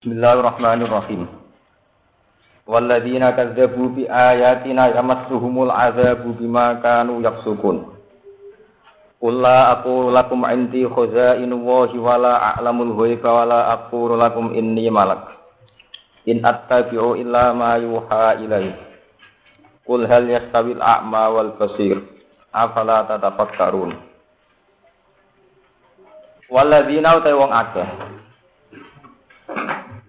Bismillahirrahmanirrahim. Walladzina kazzabu bi ayatina yamassuhumul adzabu bima kanu yafsukun. Qul la aqulu lakum indi khazainu Allahi wa la a'lamul ghaiba wa la aqulu lakum inni malak. In attabi'u illa ma yuha ilaihi. Qul hal yastawil a'ma wal basir. Afala tatafakkarun. Walladzina utai wong akeh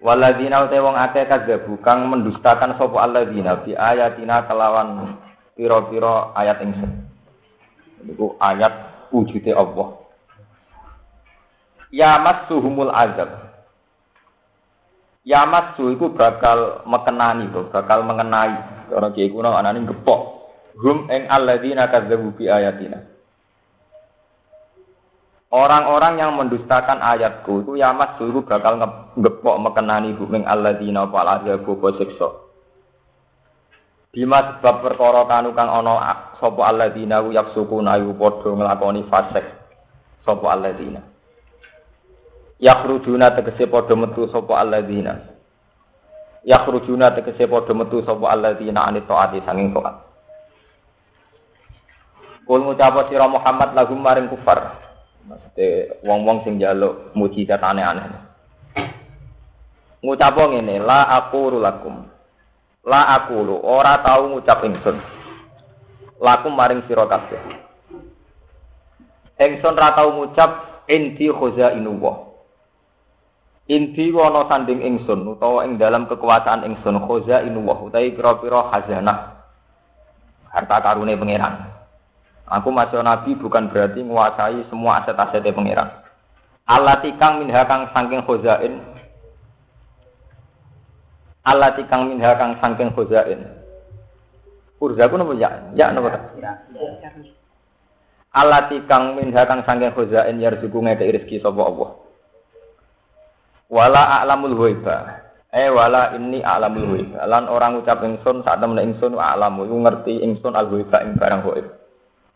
Waladina utai wong akeh kadzabu kang mendustakan sapa alladzina bi ayatina kelawan pira-pira ayat ingsun. Iku ayat wujude Allah. Ya massuhumul azab. Ya massu iku bakal mekenani bakal mengenai. Cara kiye kuno anane gepok. Hum ing alladzina kadzabu bi ayatina. Orang-orang yang mendustakan ayatku itu yamas dulu bakal ngepok mekenani buming alladzina fal adzabu siksa. Bima sebab perkara kanu kang ana sapa alladzina yaksukuna ayu padha nglakoni fasik sapa alladzina. Yakhrujuna tegese padha metu sapa alladzina. Yakhrujuna tegese padha metu sapa alladzina anit taati sanging taat. Kul ngucap sira Muhammad lahum maring kufar. Maksudnya wong-wong sing jaluk mujizat aneh-aneh. Ngucap ngene, la aku lakum. La aku lu, ora tau ngucap ingsun. Lakum maring sira kabeh. Ingsun ra ngucap inti khazainullah. Inti wono sanding ingsun utawa ing dalam kekuasaan ingsun khazainullah utawi pira-pira khazanah harta karune pangeran. Aku masuk nabi bukan berarti menguasai semua aset-aset pangeran. Allah tikang minha kang sangking khozain. Allah tikang minha kang sangking khozain. Urza ku nopo ya? Ya nopo Allah tikang minha kang sangking khozain yarzuku ngeke rezeki sapa Allah. Wala a'lamul ghaiba. Eh wala ini a'lamul ghaiba. Lan orang ucap ingsun saat temen ingsun a'lamu ngerti ingsun al ghaiba ing barang ghaib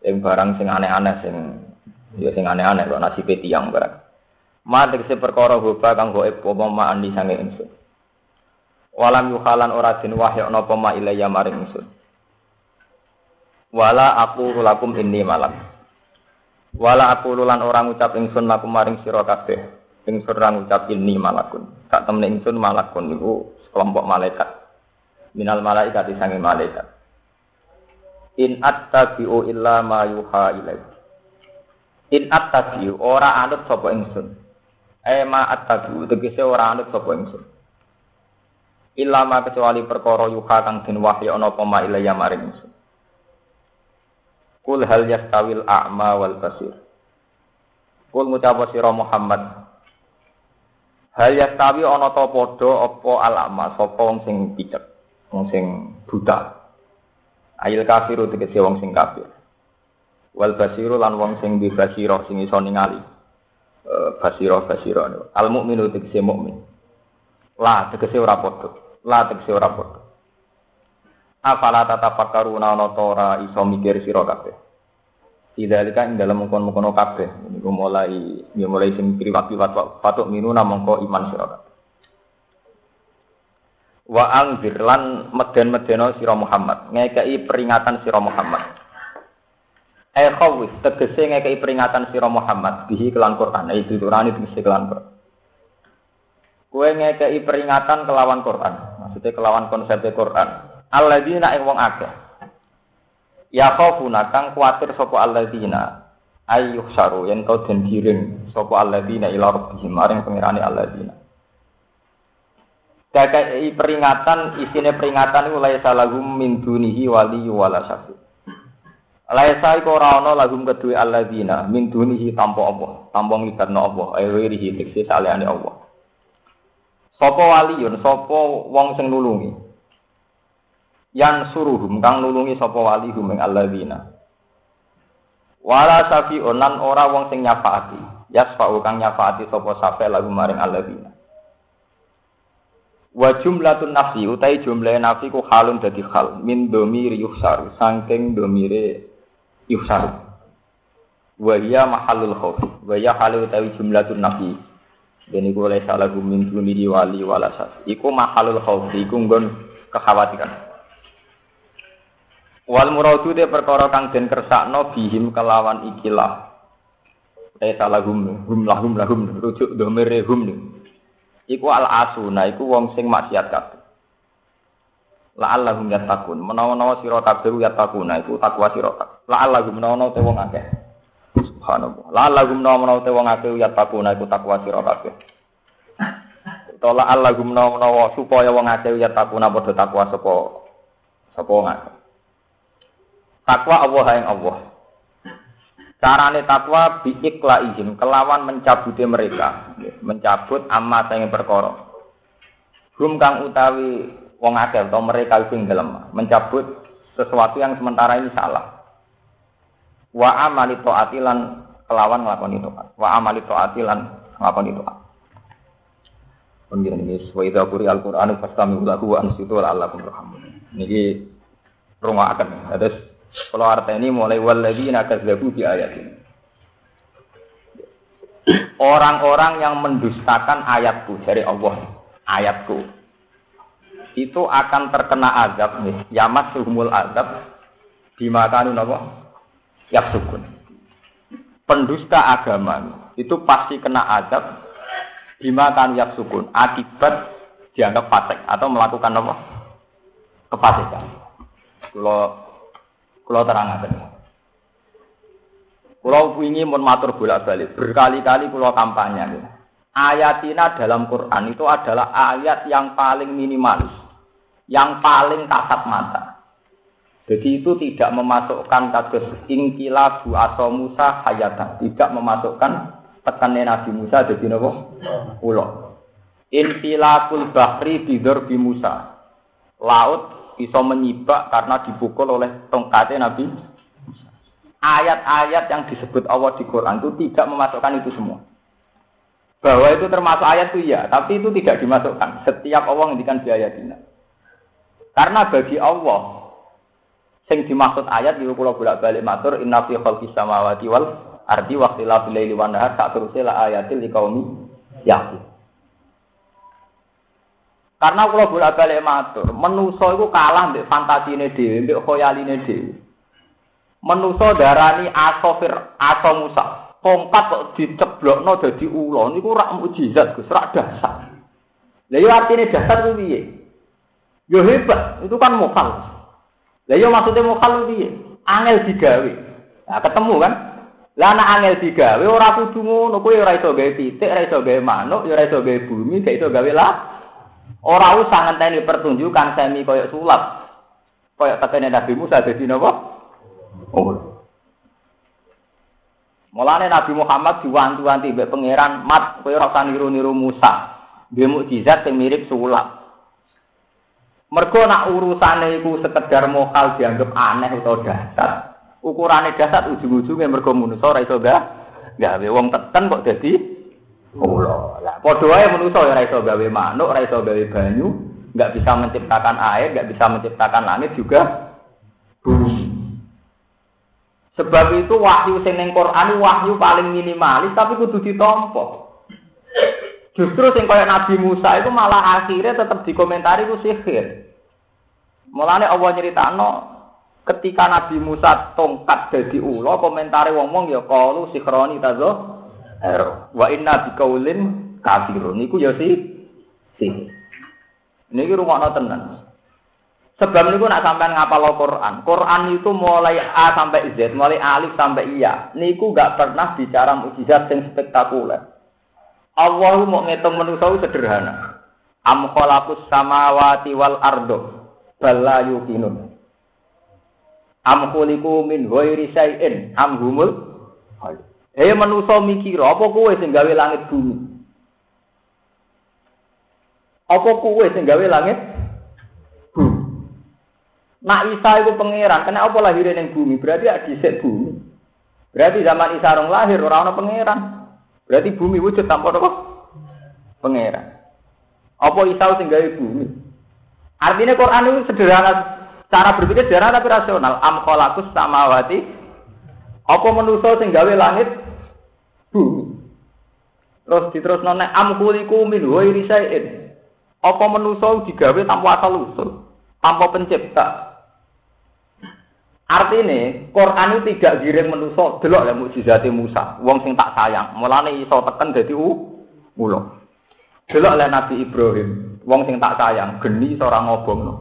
yang barang sing aneh-aneh sing ya sing aneh-aneh kok nasibe tiyang barang. Ma tegese perkara hoba kang gaib apa ma andi sange ingsun. Walam yukhalan ora den wahya napa ma ilaya maring ingsun. Wala aku lakum inni malam. Wala aku lan orang ngucap ingsun lakum maring sira kabeh. Ingsun ora ngucap inni malakun. Tak temen ingsun malakun niku kelompok malaikat. Minal malaikat sange malaikat. In attabi'u illa ma yuha ilaih. In attabi'u ora anut sapa ingsun. Eh ma attabi'u tegese ora anut sapa ingsun. Illa ma kecuali perkara yuha kang den wahyu ana apa ma ilayya maring ingsun. Kul hal yastawil a'ma wal basir. Kul sira Muhammad. Hal yastawi ana ta padha apa al-a'ma sapa wong sing picek, wong sing buta. Ayil kafiru tegese wong sing kafir. Wal basiru lan wong sing di basiro sing iso ningali. Uh, basiro basiro Al mukminu tegese mukmin. La tegese ora padha. La tegese ora padha. Afala tatafakkaruna ana ta ora iso mikir sira kabeh. Idalika ing dalam mengkon-mengkono kabeh. Niku mulai ya mulai sing priwat-priwat patuk minuna mongko iman sira kabeh. Wa angzir lan meden-medeno sira Muhammad. Ngekei peringatan sira Muhammad. Eh khawis tegese ngekei peringatan sira Muhammad. Bihi kelan Quran. Itu turani tegese kelan Quran. Kue ngekei peringatan kelawan Quran. Maksudnya kelawan konsep Quran. Alladzina ing wong akeh. Ya khafuna kang kuatir sapa alladzina. Ayyuh saru yen to den giring sapa alladzina ila rabbihim. Maring pangerane alladzina Kakai peringatan, isine peringatan itu laisa lagum min dunihi wali wala syafi. Laisa iku ora ana lagum kedue alladzina min dunihi tanpa Allah, tanpa nglibatno Allah, ayrihi tekse salehane Allah. Sapa waliyun, sapa wong sing nulungi. Yang suruhum kang nulungi sapa wali hum ing alladzina. Wala syafi onan ora wong sing nyafaati. Yasfa'u kang nyafaati sapa safe lagu maring alladzina. Wa jumlatun nafsi utai jumlah nafsi ku halun dadi hal min domiri yuhsar sangking domire yuhsar. Wa hiya mahallul khauf. Wa halu utai jumlatun nafsi. Dan iku oleh salah gumin duni wali walasat. Iku mahalul khawfi, iku nggon kekhawatiran. Wal muradu de perkara kang den kersakno bihim kelawan ikilah. Eh salah gum, gum lahum lahum rujuk domire hum. Iku al asuna, iku wong sing maksiat kabeh. La'allahum yattaqun. Menawa-nawa sira kabeh yattaquna iku takwa sira. La'allahum menawa-nawa te wong akeh. Subhanallah. La'allahum menawa-nawa te wong akeh yattaquna iku takwa sira kabeh. Tola Allah menawa-nawa supaya wong akeh yattaquna padha takwa sapa sapa wong. Takwa Allah yang Allah. Carane takwa biikla izin kelawan mencabuti mereka, mencabut amma sing perkara. Hum kang utawi wong akeh atau mereka itu yang dalam mencabut sesuatu yang sementara ini salah. Wa amali taatilan kelawan nglakoni taat. Wa amali taatilan nglakoni taat. Pengiran ini wa idza quri al-Qur'anu fastami'u lahu wa ansitu la'allakum turhamun. Niki rungokaken. Terus kalau artinya mulai kazzabu di ayat ini. Orang-orang yang mendustakan ayatku dari Allah, ayatku itu akan terkena azab nih. Yamat suhumul azab dimakan apa sukun pendusta agama itu pasti kena azab dimakan sukun akibat dianggap fasik atau melakukan apa kefasikan kalau kalau terang aja kalau ingin mau matur bolak balik berkali-kali kalau kampanye ayatina dalam Quran itu adalah ayat yang paling minimalis yang paling kasat mata. Jadi itu tidak memasukkan kados ingkila bu aso Musa hayatan, tidak memasukkan tekannya Nabi Musa jadi nopo ulo. Infilakul bahri bidur bi Musa. Laut bisa menyibak karena dipukul oleh tongkatnya Nabi Ayat-ayat yang disebut Allah di Quran itu tidak memasukkan itu semua. Bahwa itu termasuk ayat itu ya, tapi itu tidak dimasukkan. Setiap Allah ngendikan di ayat ini. Karena bagi Allah sing dimaksud ayat itu kula bolak-balik matur inna fi khalqis samawati wal ardi wa ikhtilafil laili wan nahar sak ayatil liqaumi. Karena kula bolak-balik matur, menusa iku kalah mbek fantasine dhewe, mbek khoyaline dhewe. Menusa darani asofir aso Musa. Tongkat kok diceblokno dadi ula niku rak mukjizat Gus, rak dasar. Lah yo artine dasar ku piye? Yo hebat, itu kan mokal. Lah yo maksudnya mokal piye? Angel digawe. Nah, ketemu kan? Lah anak angel digawe ora kudu ngono, kowe ora iso gawe titik, ora iso gawe manuk, ora iso gawe bumi, gak iso gawe lah. Ora usah ngenteni pertunjukan semi koyo sulap. Koyo tekene Nabi Musa dadi napa? Oh. Mulane Nabi Muhammad diwanti-wanti mbek pangeran, "Mat, kowe ora usah niru-niru Musa." Dia mukjizat yang mirip sulap. Mergo nak urusane iku sekedar mokal dianggap aneh atau dasar. Ukurane dasar ujung-ujungnya mergo manusa ora iso gawe wong teten kok dadi ula. Lah padha wae manusa ora iso gawe manuk, ora iso gawe banyu, enggak bisa menciptakan air, enggak bisa menciptakan langit juga bumi. Sebab itu wahyu sing ning Quran wahyu paling minimalis tapi kudu ditampa. Justru sing kaya Nabi Musa itu malah akhirnya tetap dikomentari itu sihir. Mulane Allah nyeritakno ketika Nabi Musa tongkat jadi ulo komentari wong-wong ya kalu sikroni tazo wa inna bikaulin kafirun niku ya si sihir. Niki rungokno tenan. Sebab niku nak sampean ngapal Quran. Quran itu mulai A sampai Z, mulai alif sampai iya. Niku gak pernah bicara mukjizat yang spektakuler. Allah mau ngitung manusia sederhana. Am khalaqus samawati wal ardo bala yukinun. Am khuliqu min ghairi syai'in am humul Eh manusa mikir apa kowe sing gawe langit bumi? Apa kowe sing gawe langit bumi? Nak Isa iku pangeran, kena apa lahir ning bumi? Berarti ada dhisik bumi. Berarti zaman Isa rong lahir ora ana pangeran. Berarti bumi wujud tanpa apa? Pangeran. Apa Isa sing gawe bumi? Artinya Quran itu sederhana, cara berpikir sederhana tapi rasional. Am khalaqus samawati apa manusa sing gawe langit Terus diterusno nek amkuliku min ghairi syai'in. Apa manusa digawe tanpa asal usul, tanpa pencipta. Artinya, Quran itu tidak giring manusa delok lek mukjizate Musa, wong sing tak sayang. Mulane iso teken dadi ulo. Delok lek Nabi Ibrahim, wong sing tak sayang, geni seorang ngobongno.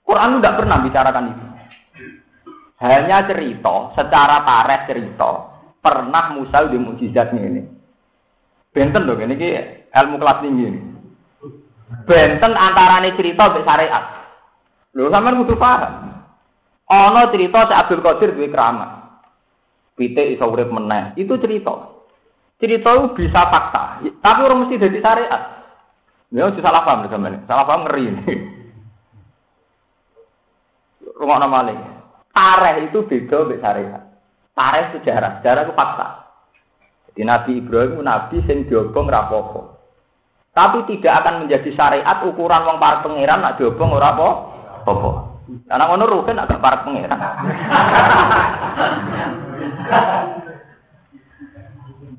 Quran itu tidak pernah bicarakan itu. Hanya cerita, secara tareh cerita, pernah Musa di mukjizat ini. Benten dong, ini ilmu kelas tinggi ini. Benten antarane cerita mbek syariat. Lho sampean kudu paham. Ana cerita si Abdul Qadir duwe keramat. Pitik iso urip. Itu cerita. Cerita itu bisa fakta, tapi orang mesti jadi syariat. Ya, salah paham sampean. Salah paham ngeri ini. Rumah nama Tareh itu beda dengan syariat. Tareh sejarah, sejarah itu fakta. Jadi Nabi Ibrahim nabi sing diobong rapopo. Tapi tidak akan menjadi syariat ukuran wong para pangeran nak diobong ora apa-apa. Karena ngono rugen agak para pangeran.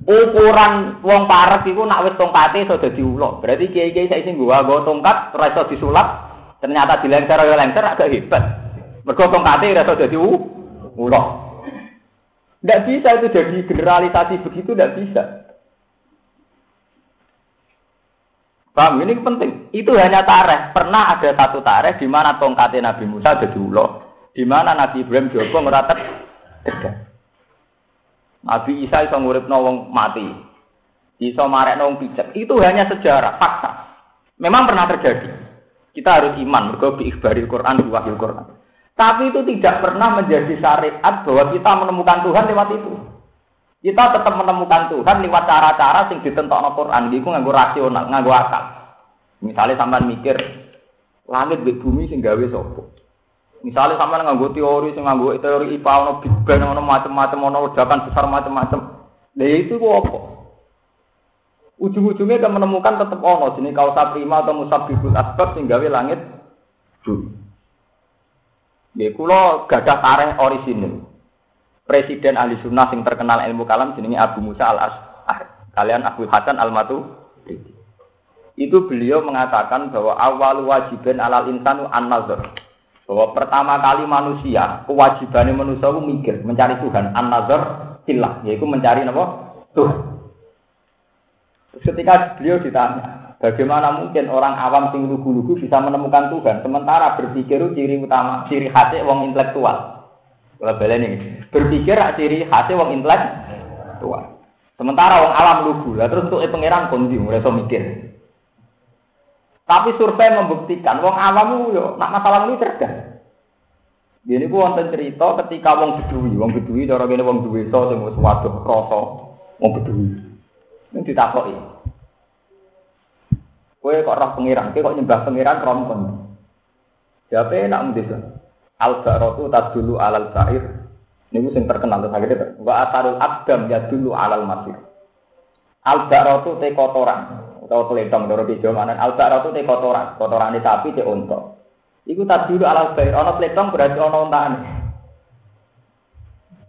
ukuran wong parek iku nak wis tongkate iso dadi ulo. Berarti kiai-kiai saiki nggawa nggo tongkat ora iso disulap, ternyata dilengser ya lengser agak hebat. Mergo tongkate ora iso dadi ulo. Tidak bisa itu jadi generalisasi begitu, tidak bisa. Paham? Ini penting. Itu hanya tareh. Pernah ada satu tareh di mana tongkatnya Nabi Musa jadi ulo, di mana Nabi Ibrahim Jogo ngeratet Nabi Isa iso ngurip wong mati. Iso marek wong pijak. Itu hanya sejarah, fakta. Memang pernah terjadi. Kita harus iman mergo bi Quran wahyu Quran. Tapi itu tidak pernah menjadi syariat bahwa kita menemukan Tuhan lewat itu. Kita tetap menemukan Tuhan lewat cara-cara sing ditentokno Quran iku nganggo rasional, nganggo akal. Misalnya sampean mikir langit di bumi sing gawe sapa? Misalnya sampean nganggo teori sing nganggo teori IPA ono Big Bang ono macam-macam ono ledakan besar macam-macam. Lah itu kok apa? Ujung-ujungnya kan menemukan tetap ono jenis kausa prima atau musabibul asbab sing gawe langit. Ya kula gadah tareh orisinil. Presiden ahli sunnah sing terkenal ilmu kalam jenenge Abu Musa al Ash'ari. Kalian Abu Hasan al Matu. Itu beliau mengatakan bahwa awal wajibin alal insanu an nazar. Bahwa pertama kali manusia, kewajibannya manusia itu mikir, mencari Tuhan. An nazar silah, yaitu mencari apa? Tuhan. Ketika beliau ditanya, Bagaimana mungkin orang awam sing lugu-lugu bisa menemukan Tuhan sementara berpikir ciri utama ciri khasnya wong intelektual. Kalau ini berpikir ciri khasnya wong intelektual. Sementara wong alam lugu, lah terus untuk pangeran kondi so mikir. Tapi survei membuktikan wong awam yo nak masalah ini cerdas. Ini pun wonten cerita ketika wong bedui, wong bedui cara gini wong duwe so wis waduh rasa wong bedui. Ini ditakoki. Kowe kok roh pengiran, kowe kok nyembah pengiran rompon. Siapa enak mendesa? Al barotu dulu alal bair. Ini sing terkenal terus akhirnya. Wa atarul abdam ya dulu alal masir. Al barotu te kotoran. Atau telentong doro di mana? Al barotu te kotoran. Kotoran di sapi te unta. Iku dulu alal bair. Ono telentong berarti ono untaan.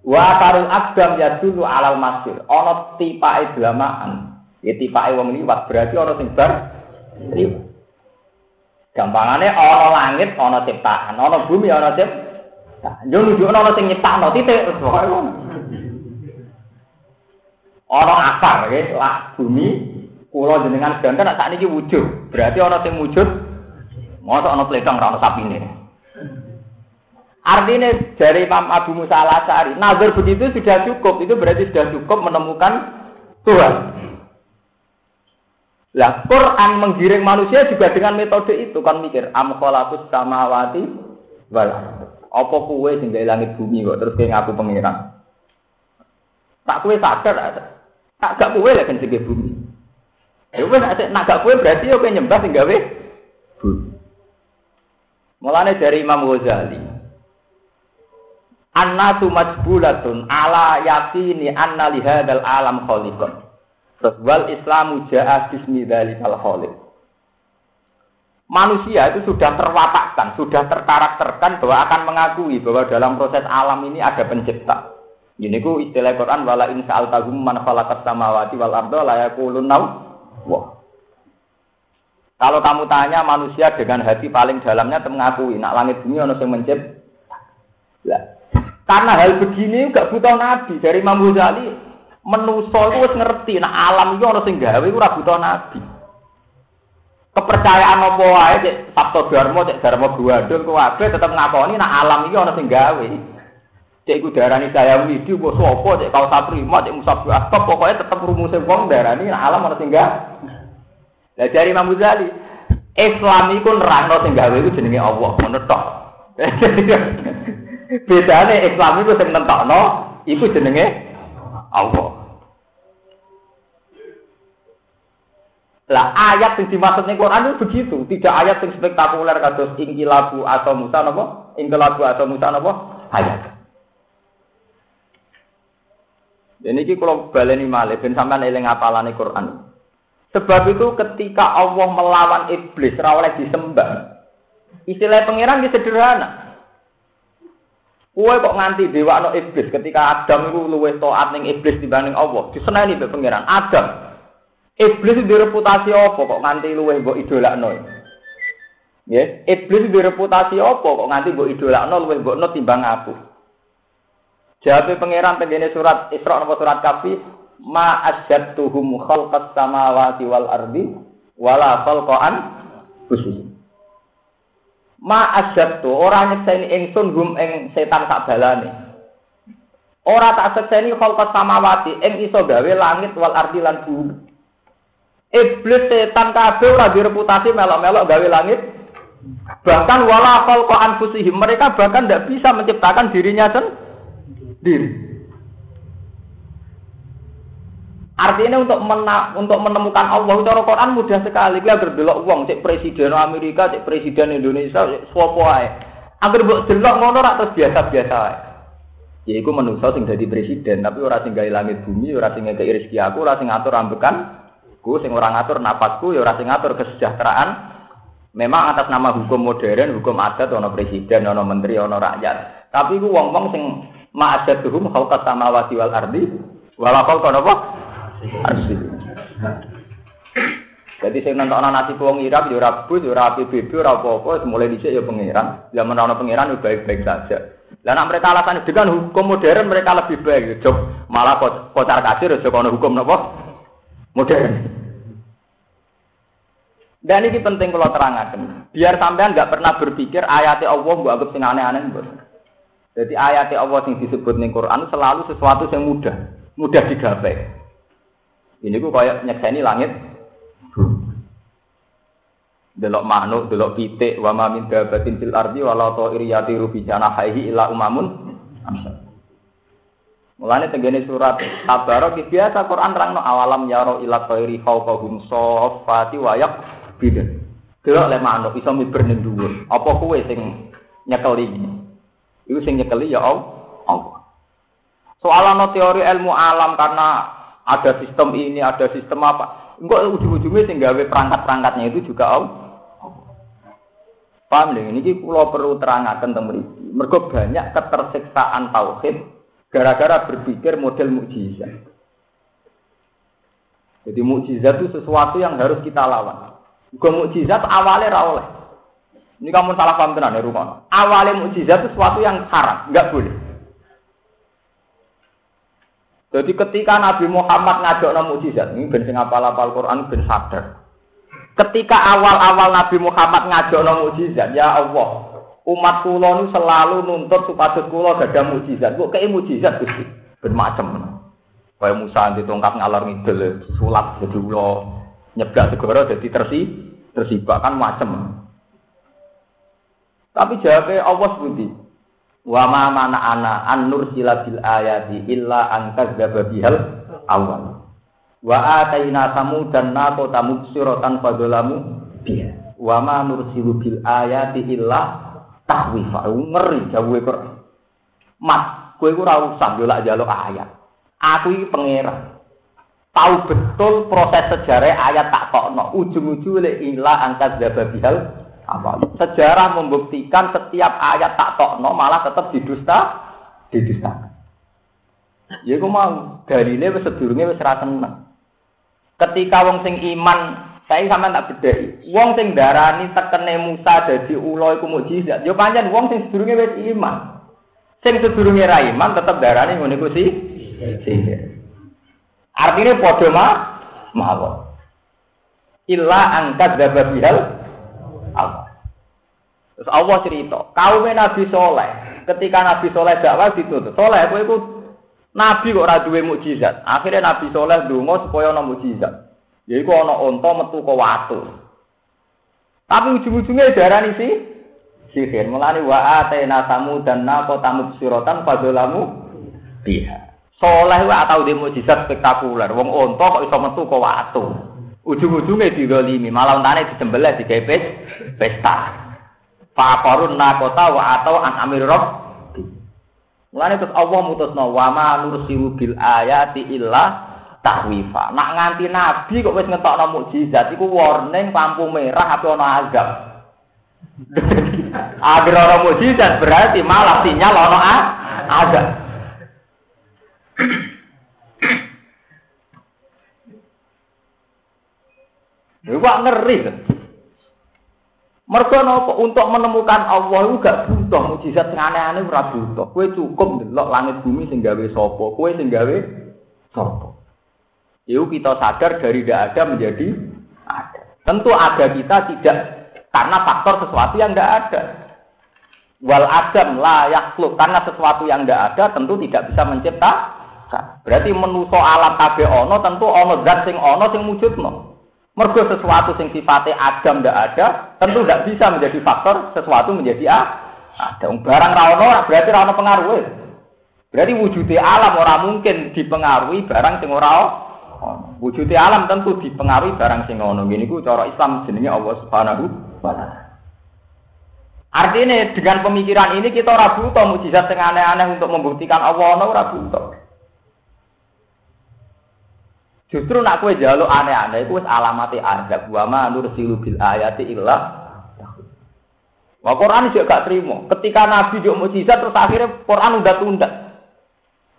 Wa atarul abdam ya dulu alal masir. Ono tipae delamaan. Ya tipae wong liwat berarti ono sing bar Gampangannya ono langit, ono ciptaan, ono bumi, ono ciptaan. Yo nunjukno ono sing nyiptakno titik terus pokoke ngono. Ono akar nggih, lah bumi kula jenengan ganten sak niki wujud. Berarti ono sing wujud. Mosok ono pletong ora ono sapine. Artinya dari Imam Abu Musa al Asari, nazar begitu sudah cukup. Itu berarti sudah cukup menemukan Tuhan. Lah Quran menggiring manusia juga dengan metode itu kan mikir am khalaqus samawati wal apa kuwe sing langit bumi kok terus kayak ngaku pengiran. Tak kuwe sadar tak gak kuwe lah kan bumi. Ya wis nak gak kuwe berarti yo nyembah sing gawe bumi. Mulane dari Imam Ghazali Annasu majbulatun ala yakini anna lihadal alam khaliqun. Terus wal Islamu ja'a bismi dzalikal khaliq. Manusia itu sudah terwatakkan, sudah terkarakterkan bahwa akan mengakui bahwa dalam proses alam ini ada pencipta. Ini ku istilah Quran wala in sa'altahum man khalaqas samawati wal arda la yaqulun wah. Kalau kamu tanya manusia dengan hati paling dalamnya mengakui nak langit bumi ono sing mencipt. Karena hal begini gak butuh nabi dari Imam Ghazali menuso itu wis ngerti nak alam itu ono sing gawe ora butuh nabi. Kepercayaan apa wae cek Sabto Dharma cek Dharma Guandul kuwabe tetep ngakoni nak alam iki ono sing gawe. Cek iku darani saya widi apa sapa cek kau saprima cek musab asbab pokoke tetep rumuse wong darani alam ana sing Lah dari Imam Ghazali, Islam iku nerangno sing gawe iku jenenge Allah, ngono tok. Bedane Islam iku sing nentokno iku jenenge Allah. Lah ayat yang dimaksud ning Quran itu begitu, tidak ayat yang spektakuler kados ingkilabu atau musa napa? Ingkilabu atau musa napa? Ayat. Ini kalau baleni malih ben sampean eling apalane Quran. Sebab itu ketika Allah melawan iblis ora oleh disembah. Istilah pangeran di sederhana. Kue kok nganti dewa no iblis ketika Adam itu luwes toat iblis dibanding Allah. Diseneni be pangeran. Adam. Iblis itu reputasi apa kok nganti luwes mbok idolakno. Ya, iblis itu reputasi apa kok nganti mbok idolakno luwes mbok no timbang aku. Jawab pangeran tenggene surat Isra napa surat Kafi, ma asyadtuhum khalqas samawati wal ardi wala khalqan khusus. Ma asyadtu ora nyekseni ingsun hum ing setan sak balane. Ora tak sekseni khalqas samawati ing iso gawe langit wal ardi lan bumi. Iblis setan kabeh ora direputasi melok-melok gawe langit. Bahkan wala khalqa anfusihim mereka bahkan tidak bisa menciptakan dirinya sendiri diri. Artinya untuk mena untuk menemukan Allah itu Quran mudah sekali. Kita berdelok uang, cek presiden Amerika, cek presiden Indonesia, swapo ae. Agar buat delok ngono rak terus biasa-biasa ae. Ya iku manusa sing dadi presiden, tapi ora sing gawe langit bumi, ora sing ngekeki rezeki aku, ora sing ngatur ambekan, ku sing ora ngatur napasku, ya ora sing ngatur kesejahteraan. Memang atas nama hukum modern, hukum adat, ono presiden, ono menteri, ono rakyat. Tapi ku wong-wong sing ma'asyatuhum khalqas samawati wal ardi wala khalqa napa arsi. Jadi saya nonton nasi wong Irak yo ora bus yo ora PBB ora apa-apa mulai dhisik ya pangeran. Zaman ana pangeran yo baik-baik saja. Nak mereka alasan dengan hukum modern mereka lebih baik jok. Malah kocar kasir jok ana hukum napa modern dan ini penting kalau terangkan biar sampean nggak pernah berpikir ayatnya Allah gua anggap sing aneh-aneh jadi ayat Allah yang disebut ning Quran selalu sesuatu yang mudah, mudah digapai. Ini ku kayak nyekseni langit. Delok manuk, delok pitik, wa ma min dabatin fil ardi wala ta'ir yatiru bi janahihi illa umamun Mulane tenggene surat Tabarok biasa Quran terangno awalam yaro ila thairi fawqahum safati wa bidan. Delok le manuk iso miber ning dhuwur. Apa kowe sing nyekeli Itu sing nyekeli ya Allah. Soalnya teori ilmu alam karena ada sistem ini, ada sistem apa. Enggak ujung-ujungnya sing gawe perangkat-perangkatnya itu juga Allah. Paham deh, ini pulau perlu terangkan teman Mereka banyak ketersiksaan tauhid gara-gara berpikir model mukjizat. Jadi mukjizat itu sesuatu yang harus kita lawan. Bukan mukjizat awalnya rawleh. Ini kamu salah paham tenan ya rumah. Awalnya mukjizat itu sesuatu yang haram, nggak boleh. Jadi ketika Nabi Muhammad ngajak nama mukjizat, ini ben sing apal-apal Quran ben sadar. Ketika awal-awal Nabi Muhammad ngajak nama mukjizat, ya Allah, umat kula nu selalu nuntut supaya kula ada mukjizat. Kok kayak mukjizat Gusti? Ben macam. Kayak Musa tongkat ngalor ngidul, sulap jadi ulo, nyeblak segoro jadi tersi, tersibak kan macam. Tapi jawabnya Allah sebuti. Wa ma mana ana an nursila bil ayati illa an kadzdzaba bihal awal. Wa ataina dan naqo tamubsiratan fadolamu biha. Wa ma nursilu bil ayati illa tahwifa. Ngeri jawab Quran. Mas, kowe ora yo lak njaluk ayat. Aku iki pangeran. Tahu betul proses sejarah ayat tak tokno. Ujung-ujung lek illa angkat bihal apa sejarah membuktikan setiap ayat tak tokno malah tetap didusta didusta Ya iku mau dalile wis sedurunge wis ra. Ketika wong sing iman, saya sampean tak bedheki. Wong sing darani tekene Musa dadi ula iku mukjizat. Ya pancen wong sing sedurunge wis iman. Sing sedurunge ra iman tetep darani ngono iku sih. Artinya padha mah mawon. Illa angkat dapat bihal Allah. Terus Allah cerita, kaum Nabi Soleh, ketika Nabi Soleh dakwah ditutup, Soleh kowe iku Nabi kok ora duwe mukjizat. Akhirnya Nabi Soleh donga supaya ana mukjizat. Yaiku ana unta metu ke watu. Tapi ujung-ujungnya darani sih sihir. Mulane wa atena tamu dan nako tamu suratan fadzalamu biha. Soleh wa atau dia mukjizat spektakuler. Wong unta kok iso metu ke watu. Ujung-ujungnya didolimi, malah untane disembelih digepes pesta. Fakorun nakota wa atau an amir rob Mulane terus Allah mutusno wa ma nursilu bil ayati illa tahwifa. Nak nganti nabi kok wis ngetokno mukjizat iku warning lampu merah apa ana azab. Agar ana mukjizat berarti malah sinyal ana azab. Iku ngeri kan. Mergo napa untuk menemukan Allah itu gak butuh mujizat sing aneh-aneh ora butuh. Kowe cukup ndelok langit bumi sing gawe kowe sing gawe sapa. Itu kita sadar dari tidak ada menjadi ada. Tentu ada kita tidak karena faktor sesuatu yang tidak ada. Wal adam layak karena sesuatu yang tidak ada tentu tidak bisa mencipta. Berarti menuso alam kabeh ono tentu ono zat sing ono sing wujudno. Mergo sesuatu sing sifatnya adam ndak ada, tentu tidak bisa menjadi faktor sesuatu menjadi a. Ada barang rawono berarti rawono pengaruh. Berarti wujudnya alam orang mungkin dipengaruhi barang sing ora Wujudnya alam tentu dipengaruhi barang sing ono. Gini ku cara Islam jenenge Allah Subhanahu wa taala. Artinya dengan pemikiran ini kita ora butuh mujizat sing aneh-aneh untuk membuktikan Allah ono ora butuh. Justru nak kue jaluk aneh-aneh itu alamati azab. Wa ma nursilu bil ayati illah. Wah Quran juga gak terima. Ketika Nabi juga mujizat terus akhirnya Quran udah tunda.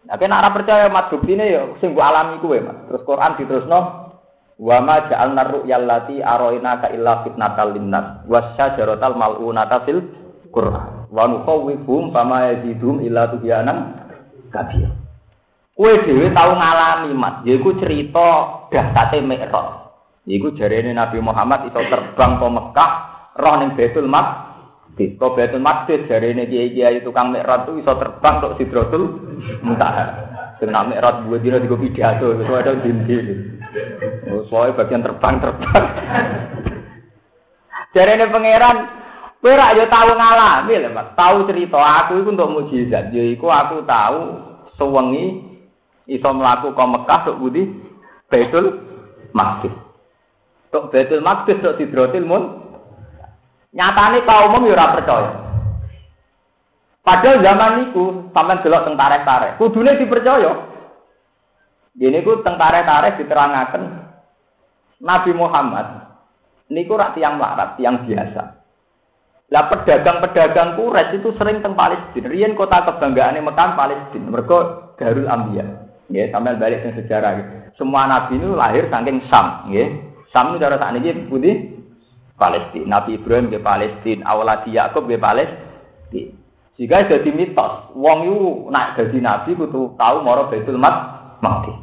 Nah, kena arah percaya mat bukti ini ya sing alami kue mat. Terus Quran diterusno wa ma ja'alna ru'yal lati aroina ka illa fitnatal linnas wasyajaratal mal'unata fil Quran wa nukhawwifhum fama yazidhum illa tugyanan kabir. Kue dewi tahu ngalami mat, yaiku cerita dahsate Mi'raj. Yaiku jarene Nabi Muhammad itu terbang ke Mekah, roh ning Baitul Maqdis. Kok Baitul Maqdis jarene kiai-kiai tukang Mi'raj itu iso terbang tok Sidratul Muntaha. Sing nak Mi'raj dua dina digo pidato, itu ada dindi. Oh, soalnya bagian terbang-terbang. jarene pangeran Kowe ra yo tau ngalami lho, Mas. Tahu cerita aku iku untuk mujizat. Yaiku aku tahu sewengi iso mlaku ke Mekah tok budi Baitul Maqdis. Tok Baitul Maqdis tok Sidratil Mun. Nyatane kaum umum ya ora percaya. Padahal zaman niku sampean delok teng tareh-tareh, kudune dipercaya. Gini ku teng diterangaken Nabi Muhammad niku rak tiang melarat, tiang biasa. Lah pedagang-pedagang Quraisy itu sering teng Palestina. Riyen kota kebanggaane Mekah Palestina. Mergo Darul Anbiya. Ya, sampai balik ke sejarah. Gitu. Semua nabi itu lahir saking Sam, ya. Sam itu cara saat ini putih Palestina. Nabi Ibrahim ke Palestina, awaladi Yakub ke Palestina. Jika jadi mitos, wong itu naik jadi nabi kudu tahu moro Baitul Maqdis.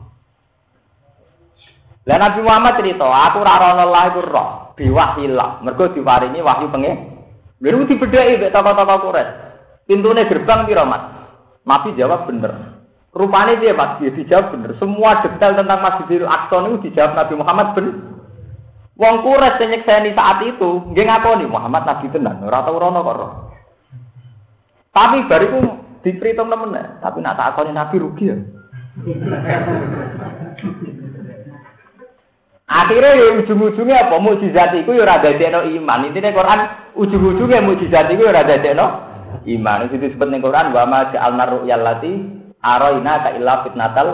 Lah Nabi Muhammad cerita, aku ra rono lah iku roh, biwahillah. Mergo diwaringi wahyu pengen. Lha dibedheki mek tokoh-tokoh Quraisy. Pintune gerbang piro, Mas? Nabi jawab bener. Rupanya dia mas, dia dijawab bener. Semua detail tentang Masjidil Aqsa itu dijawab Nabi Muhammad bener. Wong kures yang nyekseni saat itu, dia ngakoni Muhammad Nabi tenan, ora tau rono. Tapi bariku diperhitung temen, tapi nak tak Nabi rugi ya. Akhirnya ya ujung-ujungnya apa? Mujizat itu ya rada deno iman. Intinya Quran ujung-ujungnya mujizat itu ya rada iman. Itu disebut nih Quran wa ma ja'alna Aroina ka illa fitnatal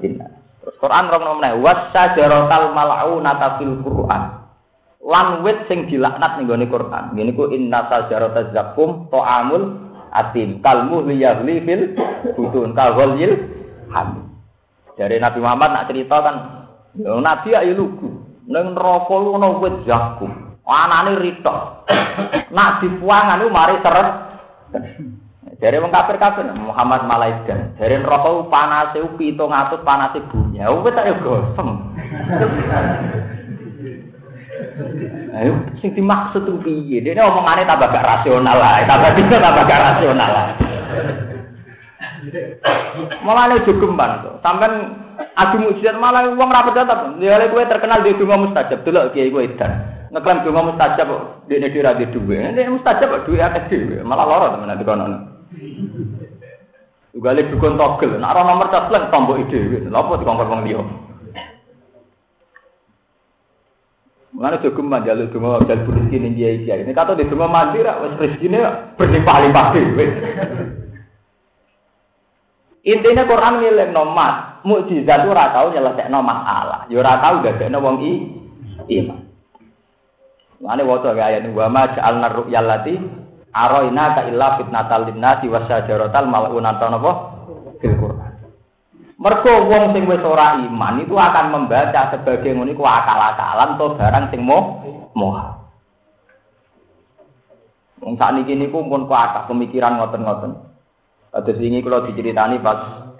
inna. Terus Quran rong nomene wasyajaratal mal'unata fil Quran. Lan wit sing dilaknat ning gone Quran. Ngene ku inna sajarata zakum ta'amul atim kalmu liyahli fil butun ka ghalil hamil. Dari Nabi Muhammad nak cerita kan, Nabi ayo lugu. Neng neraka lu ana wit zakum. Anane ritok. Nak dipuangan lu mari seret. Dari wong kafir-kafir Muhammad malaikat. Dari neraka panase 700 panase bumi. Ya wis tak yo gosem. Ayo, sing dimaksud itu piye? Dia omongannya tambah gak rasional lah, tambah tidak tambah gak rasional lah. Malah ini jogeman tuh, sampai adu mujizat malah uang rapat tetap. Dia gue terkenal di rumah mustajab, dulu kiai gue itu. Ngeklaim rumah mustajab, dia ini dira di dua, ini mustajab dua akeh dua, malah lorot teman nanti kono. Juga lagi dukun togel, nak nomor casleng tombol ide, lalu dikongkol bang dia. Mana cukup manjalu cuma dan rezeki ini dia isi ini kata di cuma mandi rak wes rezeki ini berlimpah-limpah dewe. Intinya Quran nilai nomat mukjizat itu ratau nyelesai nomat Allah, yo ratau gak ada wong i iman. Mana waktu ayat wa ma ja'alna ru'yal lati aroina ka illa fitnatal linnasi wasyajarotal mal'unatan apa fil Quran. Mergo wong sing wis ora iman itu akan membaca sebagai ngono iku akal-akalan atau barang sing moh moh. Wong sakniki niku pun kuat pemikiran ngoten-ngoten. Terus ini kalau diceritani pas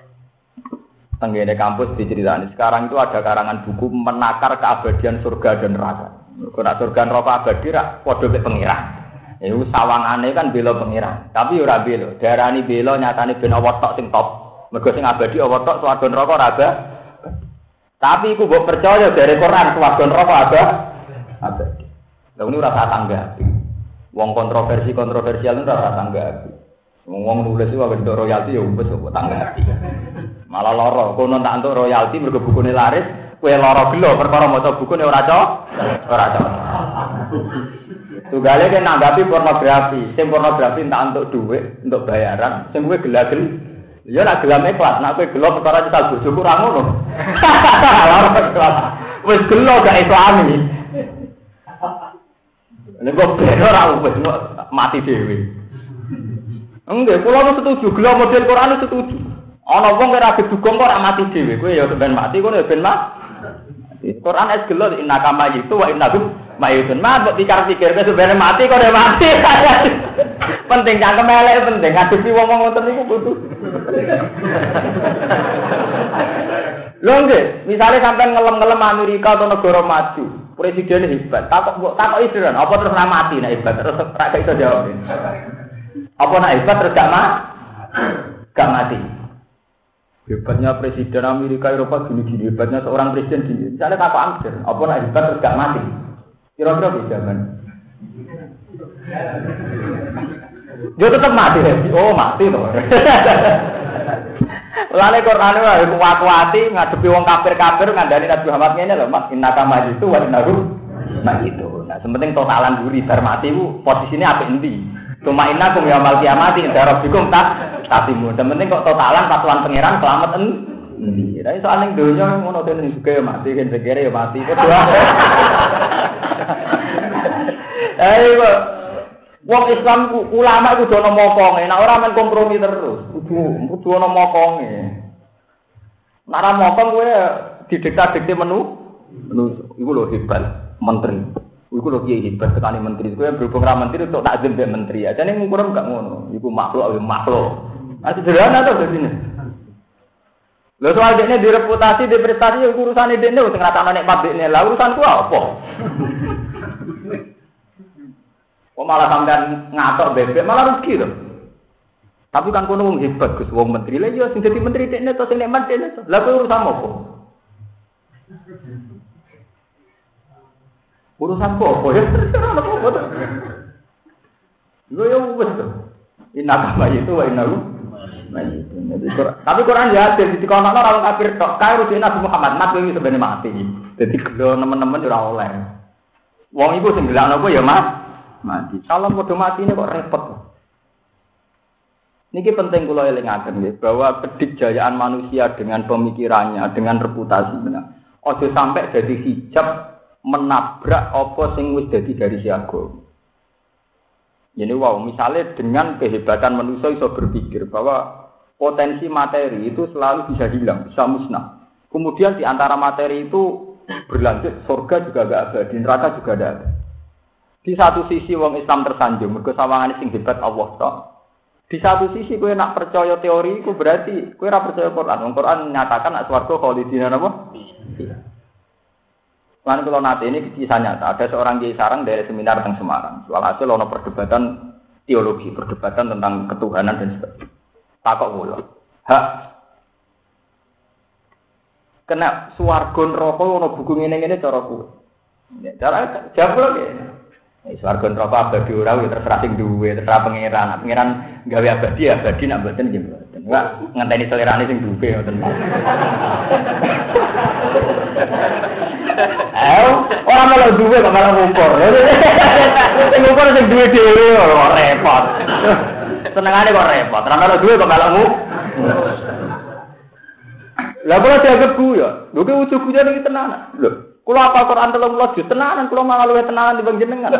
tenggene kampus diceritani. Sekarang itu ada karangan buku menakar keabadian surga dan neraka. Kalau surga neraka abadi rak padha mek pengira. Iku sawangane kan bela pengira. Tapi ora bela. Darani bela nyatane ben awak tok sing top. Mergo sing abadi apa tok swarga neraka ora ada. Tapi iku mbok percaya dari Quran swarga neraka ada. Abadi. Lah ini rasa tanggapi. Wong kontroversi kontroversial itu rasa tanggapi. Wong nulis itu bentuk royalti ya wis kok tanggapi. Malah loro, kono tak entuk royalti mergo bukune laris, kowe loro gelo perkara maca bukune ora cocok. Ora cocok. Tugale kan nanggapi pornografi, sing pornografi tak entuk duit, untuk bayaran, sing kowe gelagel Ya nak gelam ikhlas, nak kowe gelo perkara kita bojoku ora ngono. Wis gelo gak islami. Nek kok ben ora wis mati dhewe. Enggak, kula setuju, gelo model Quran setuju. Ana wong ora gedugong kok ora mati dhewe, kowe ya ben mati kowe ya ben mati. Quran es gelo inna kama itu wa innahum mayitun. Mah pikir-pikir sebenarnya mati kok udah mati. penting jangan elek penting ngadepi wong-wong ngoten niku butuh. Lho misalnya sampai ngelem-ngelem Amerika atau negara maju, presiden hebat. Takok kok takok isiran, apa terus mati nek hebat terus ora iso jawab. Apa nek hebat terus gak mati? Gak mati. Hebatnya presiden Amerika Eropa gini-gini, hebatnya seorang presiden gini. Misalnya takok Amster, apa nek hebat terus gak mati? Kira-kira bisa kan? Dia tetap mati ya. Oh mati tuh. Lalu Quran itu kuat-kuati ngadepi wong kafir-kafir ngandani Nabi Muhammad ini loh mas inna kama itu wa inna nah itu. Nah sementing totalan duri bar mati posisinya apa inti? Cuma inna kum ya mal kiamati indah rabbikum tak tatimu. Sementing kok totalan patuan pangeran selamat en. Jadi soalnya dunia ngono tuh juga ya mati kan segera ya mati. Ayo Wong Islam ulama itu dono mokonge, nah orang main kompromi terus. Kudu kudu ono mokonge. Nara mokong gue didikta-dikte menu menu iku lho hebat menteri. Iku lho kiai hebat tekani menteri. Gue berhubung ra menteri untuk takzim be menteri. Aja ning ngukur gak ngono. Iku makhluk ayo makhluk. Nah sederhana tuh di sini. Lho soal dekne direputasi, di prestasi urusan dekne sing ngratakno nikmat dekne. Lah urusanku apa? Kok malah sampean ngatok bebek malah rugi loh. Tapi kan kono wong hebat Gus, wong menteri lah ya sing dadi menteri dekne to sing nek dekne to. Lah kowe urusan apa? Urusan apa? Ya terserah apa apa. Lho ya wis to. Inna kama itu wa inna Tapi Quran ya ada di kono orang kafir tok. Kae rujuk Nabi Muhammad, Nabi ini sebenarnya mati. Jadi kalau teman-teman ora oleh. Wong iku sing gelakno ya Mas mati. Kalau mau mati ini kok repot. Ini penting kalau elingaken ya, bahwa kedikjayaan manusia dengan pemikirannya, dengan reputasinya, ojo sampai jadi hijab menabrak apa sing wis jadi dari siago. Ini wow, misalnya dengan kehebatan manusia bisa berpikir bahwa potensi materi itu selalu bisa hilang, bisa musnah. Kemudian di antara materi itu berlanjut, surga juga gak ada, di neraka juga ada. Di satu sisi wong Islam tersanjung, mergo sawangane sing hebat Allah tok. Di satu sisi kue nak percaya teori itu berarti kue ora percaya Quran. Wong Quran menyatakan nak swarga khalidina napa? Iya. Lan kalau nanti ini kisah nyata, ada seorang kiai sarang dari seminar tentang Semarang. Soal hasil ono perdebatan teologi, perdebatan tentang ketuhanan dan sebagainya. Takok mulu. Hak kena suwargon rokok ono buku ini cara ku. Ya, cara jawab lagi. Ya, suwargon rokok abadi ora ya terserah sing duwe, terserah pangeran. Pangeran gawe abadi abadi nak mboten nggih mboten. Enggak ngenteni selerane sing duwe ngoten. Eh, ora malah duwe kok malah ngukur. Sing ngukur sing duwe dhewe repot. Senengane kok repot. Ora malah duwe kok malah ngukur. Lah kula dianggap ya. Lho ki ujug guyu iki tenan. Lho, kula apa Quran 30 juz tenanan, kula malah luwih tenanan dibanding jenengan.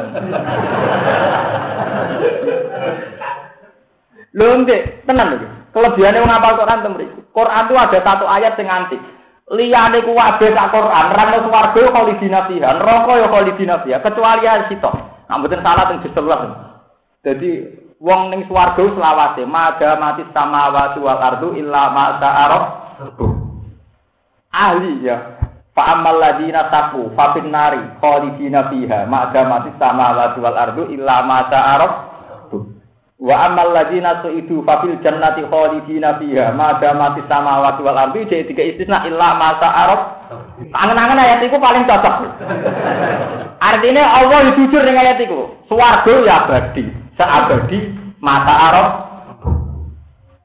Lho ndek, tenan lho. Kelebihane wong apal Quran to mriki. Quran itu ada satu ayat sing antik. Liyane ku wabe sak Quran, rano swarga yo khalidina fiha, neraka yo khalidina fiha, kecuali ayat sitok. Nah, mboten salah teng juz 11. Dadi wong ning swarga selawase, maga mati samawati wal ardu illa ma ta'aruf. Ahli ya. Fa amal ladina taqu fa nari khalidina fiha ma damati samawati wal ardu illa ma ta'aruf. Wa amal ladina su'idu fa fil jannati khalidina fiha ma damati samawati wal ardu jadi tiga istisna illa ma ta'aruf. Angen-angen ayat itu paling cocok. Artinya Allah jujur dengan ayat itu. Swarga ya abadi, seabadi mata arab.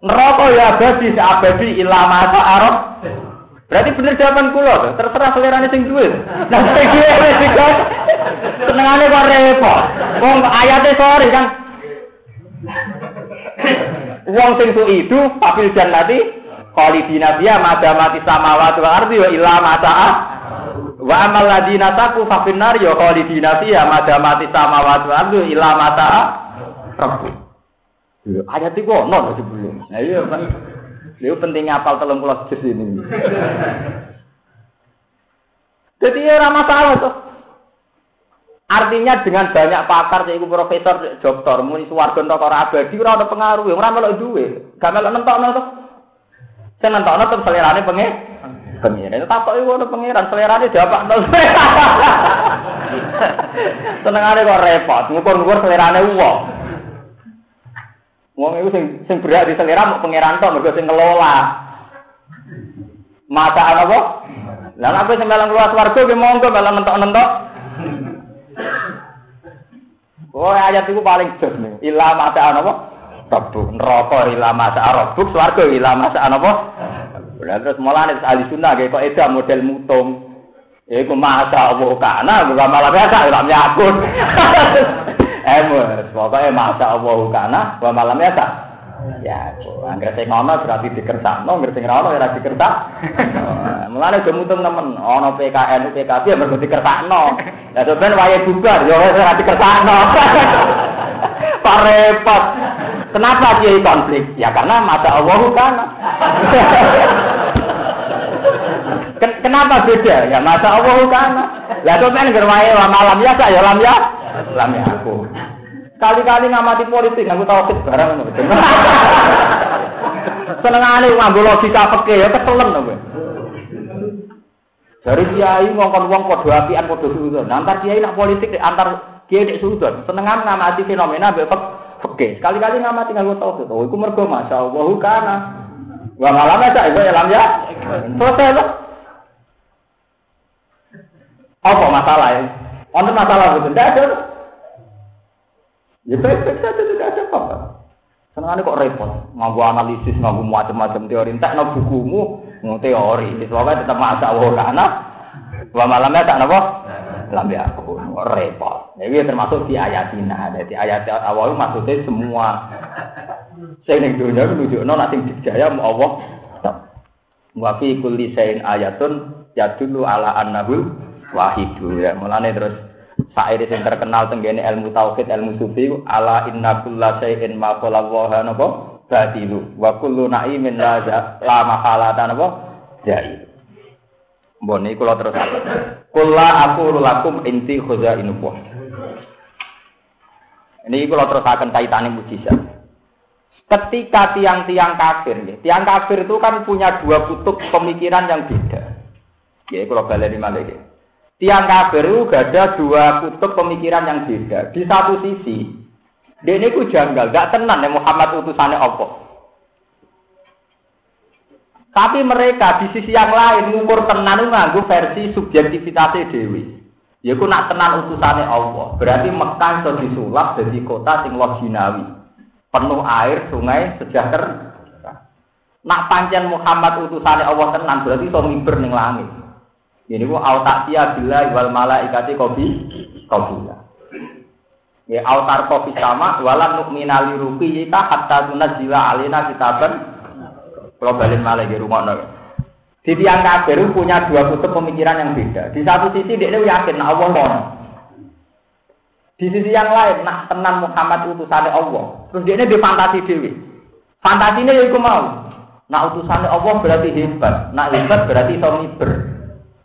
Neraka ya abadi, seabadi illa mata arab. Berarti bener jawaban kula terserah selerane sing duwe. Nah sing duwe wis digas. Senengane kok repot. Wong ayate sore kan. Wong sing itu papil jannati khalidina biya madamati samawati wal ardi wa illa mata'a wa amal ladina taku fa ya khalidina fiha madamati samawati wal ardi illa mata'a rabbu. Ayat iku ono sebelum. Nah iya Lha pentingnya apal telung puluh juz ini. Jadi ya ora masalah tuh. Artinya dengan banyak pakar, ibu profesor, dokter, muni entuk ora abadi ora ada pengaruh, ora melok duwe. Gak melok nentokno to. Sing nentokno tetep selerane pengen. Pengiran, tak kok iku ono pengiran, selerane nol. Senengane kok repot, ngukur-ngukur selerane wong. Wong itu sing sing berat di selera mau pangeran tok mergo sing ngelola. Mata apa? Lah apa sing melang keluar swarga ge monggo melang entok-entok. Oh ayat itu paling jos nih. Ila mata apa? Rabbu neraka ila mata rabbu swarga ila mata apa? Lah terus mulane ahli sunnah ge kok eda model mutung. Iku masa Allah kana bukan malah biasa ora nyakut. Emus, pokoknya masa Allah kana, wa malam ya tak. Ya, angger sing ngono berarti dikersakno, angger sing ngono ora dikersak. Mulane do mutung temen, ana PKN, PKB ya mergo dikersakno. Lah sampean wayahe bubar ya ora dikersakno. Pak repot. Kenapa dia konflik? Ya karena masa Allah kana. Kenapa beda? Ya masa Allah kana. Lah sampean ngger wae malam ya sak ya lam ya. Lam ya aku. Kali-kali ngamati politik, aku tahu sih barang. Senengane ngambil logika peke ya keselen kowe. Dari kiai ngongkon wong padha apian padha sudon. Antar kiai nak politik antar kiai nek sudon. Senengan ngamati fenomena mbek peke. Sekali-kali ngamati nganggo tauhid. Oh iku mergo masyaallah kana. Wa malam ya iku elam ya. Selesai loh. Apa masalah ya? Wonten masalah betul. Tidak ada. Ya baik-baik saja tidak ada apa-apa. Senang kok repot, nganggu analisis, nganggu macam-macam teori. Entah no bukumu, ngomong teori. Soalnya tetap masa wa malamnya tak nopo. Lambe aku repot. Jadi termasuk di ayat ini. Jadi ayat awal maksudnya semua. Saya ning dunia nunjukno nanti dijaya mau Allah. Wa fi kulli sayin ayatun yadullu ala annahu wahidu ya. Mulane terus Sair yang terkenal tenggene ilmu tauhid, ilmu sufi, ala inna kulla syai'in ma wa napa batilu wa kullu na'imin la la mahalatan apa jahil Mbon iki kula terus Kula aku lakum inti khuzainullah. Ini kalau terus akan kaitannya mujizat. Ketika tiang-tiang kafir, ya, tiang kafir itu kan punya dua kutub pemikiran yang beda. Ya, kalau balik malah ya. Tiang kafir itu ada dua kutub pemikiran yang beda. Di satu sisi, dia ini janggal, gak tenan ya Muhammad utusannya Allah. Tapi mereka di sisi yang lain ngukur tenan nganggu versi subjektivitasnya dewi. Ya ku nak tenan utusane Allah. Berarti Mekah iso disulap jadi kota sing loginawi. Penuh air, sungai, sejahtera. Nak pancen Muhammad utusane Allah tenan berarti iso miber langit. Ini ku autatia bila wal malaikati kobi kobila. Ya autar kopi sama walam nukmina li ruqiyika hatta tunazila alina kitaban. Kalau balik malah di rumah di tiang kafir punya dua kutub pemikiran yang beda. Di satu sisi dia yakin nah Allah mau. Di sisi yang lain, nak tenang Muhammad utusannya Allah. Terus dia di fantasi dewi. Fantasi ini ya mau. Nak utusannya Allah berarti hebat. Nak hebat berarti iso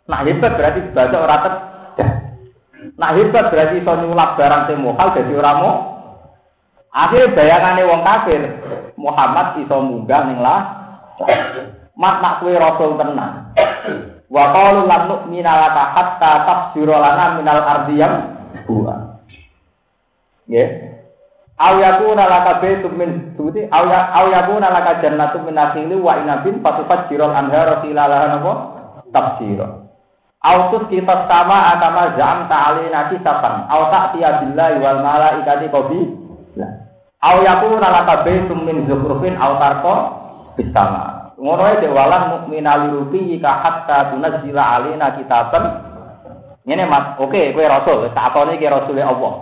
Nak hebat berarti baca orang terdah. Nak hebat berarti iso nyulap barang sing mohal jadi orang mau. Akhirnya bayangannya wong kafir. Muhammad iso munggah ning lah. mat nak kue rasul tenan. Wa qalu lan nu'mina laka hatta tafsira lana minal ardiyam buah. Nggih. Aw yakuna laka min sebuti aw ya aw yakuna laka jannatun min nakhili wa inabin fatufajjiral anhara khilalaha napa tafsira. Aw tus kita sama agama zam ta'alina kisaban aw ta'tiya billahi wal malaikati qabi. Aw yakuna laka baitum min zukhrufin aw tarqa bis sama. Ngono ae walan mukminal rubi ka hatta tunzila alina kitaban. Ngene Mas, oke kowe rasul, tak atone ki rasule Allah.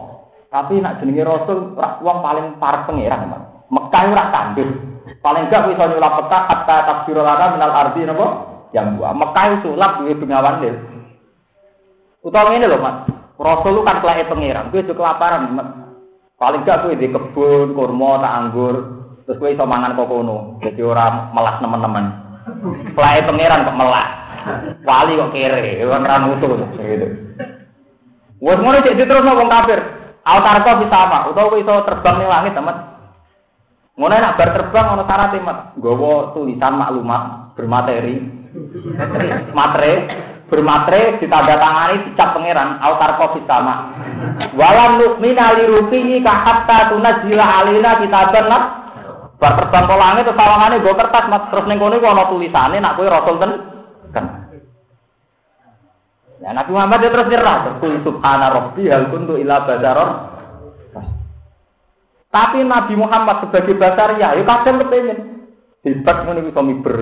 Tapi nak jenenge rasul wong paling parek pangeran, Mas. Mekah ora tandus. Paling gak iso nyulap peta hatta takbir lana minal ardi napa? Yang buah. Mekah sulap duwe bengawan lil. Utawa ngene lho, Mas. Rasul kan kelake pangeran, kowe juga kelaparan, Mas. Paling gak kowe di kebun, kurma, tak anggur, Terus gue iso mangan kok kono. Jadi orang melas teman-teman. Pelai pangeran kok melas. Wali kok kere, orang ramutu gitu. Wes ngono cek terus wong kafir. Altar kok bisa apa? Utawa kowe iso terbang ning langit, teman. Ngono nak bar terbang ono syarat teman. Gowo tulisan maklumat bermateri. Matre bermatre ditandatangani dicap pangeran. Altar kok sama. Walam nukmina li rufihi ka hatta tunazila alina kitaban Bar terbang ke langit terus sawangane nggo kertas Mas. Terus ning kono ana tulisane nak kowe rasul ten? Kan. Ya Nabi Muhammad dia terus nyerah. Terus subhana rabbi hal kuntu ila basaron. Tapi Nabi Muhammad sebagai basar ya, ya kadang kepengen. Hebat ngono iku miber.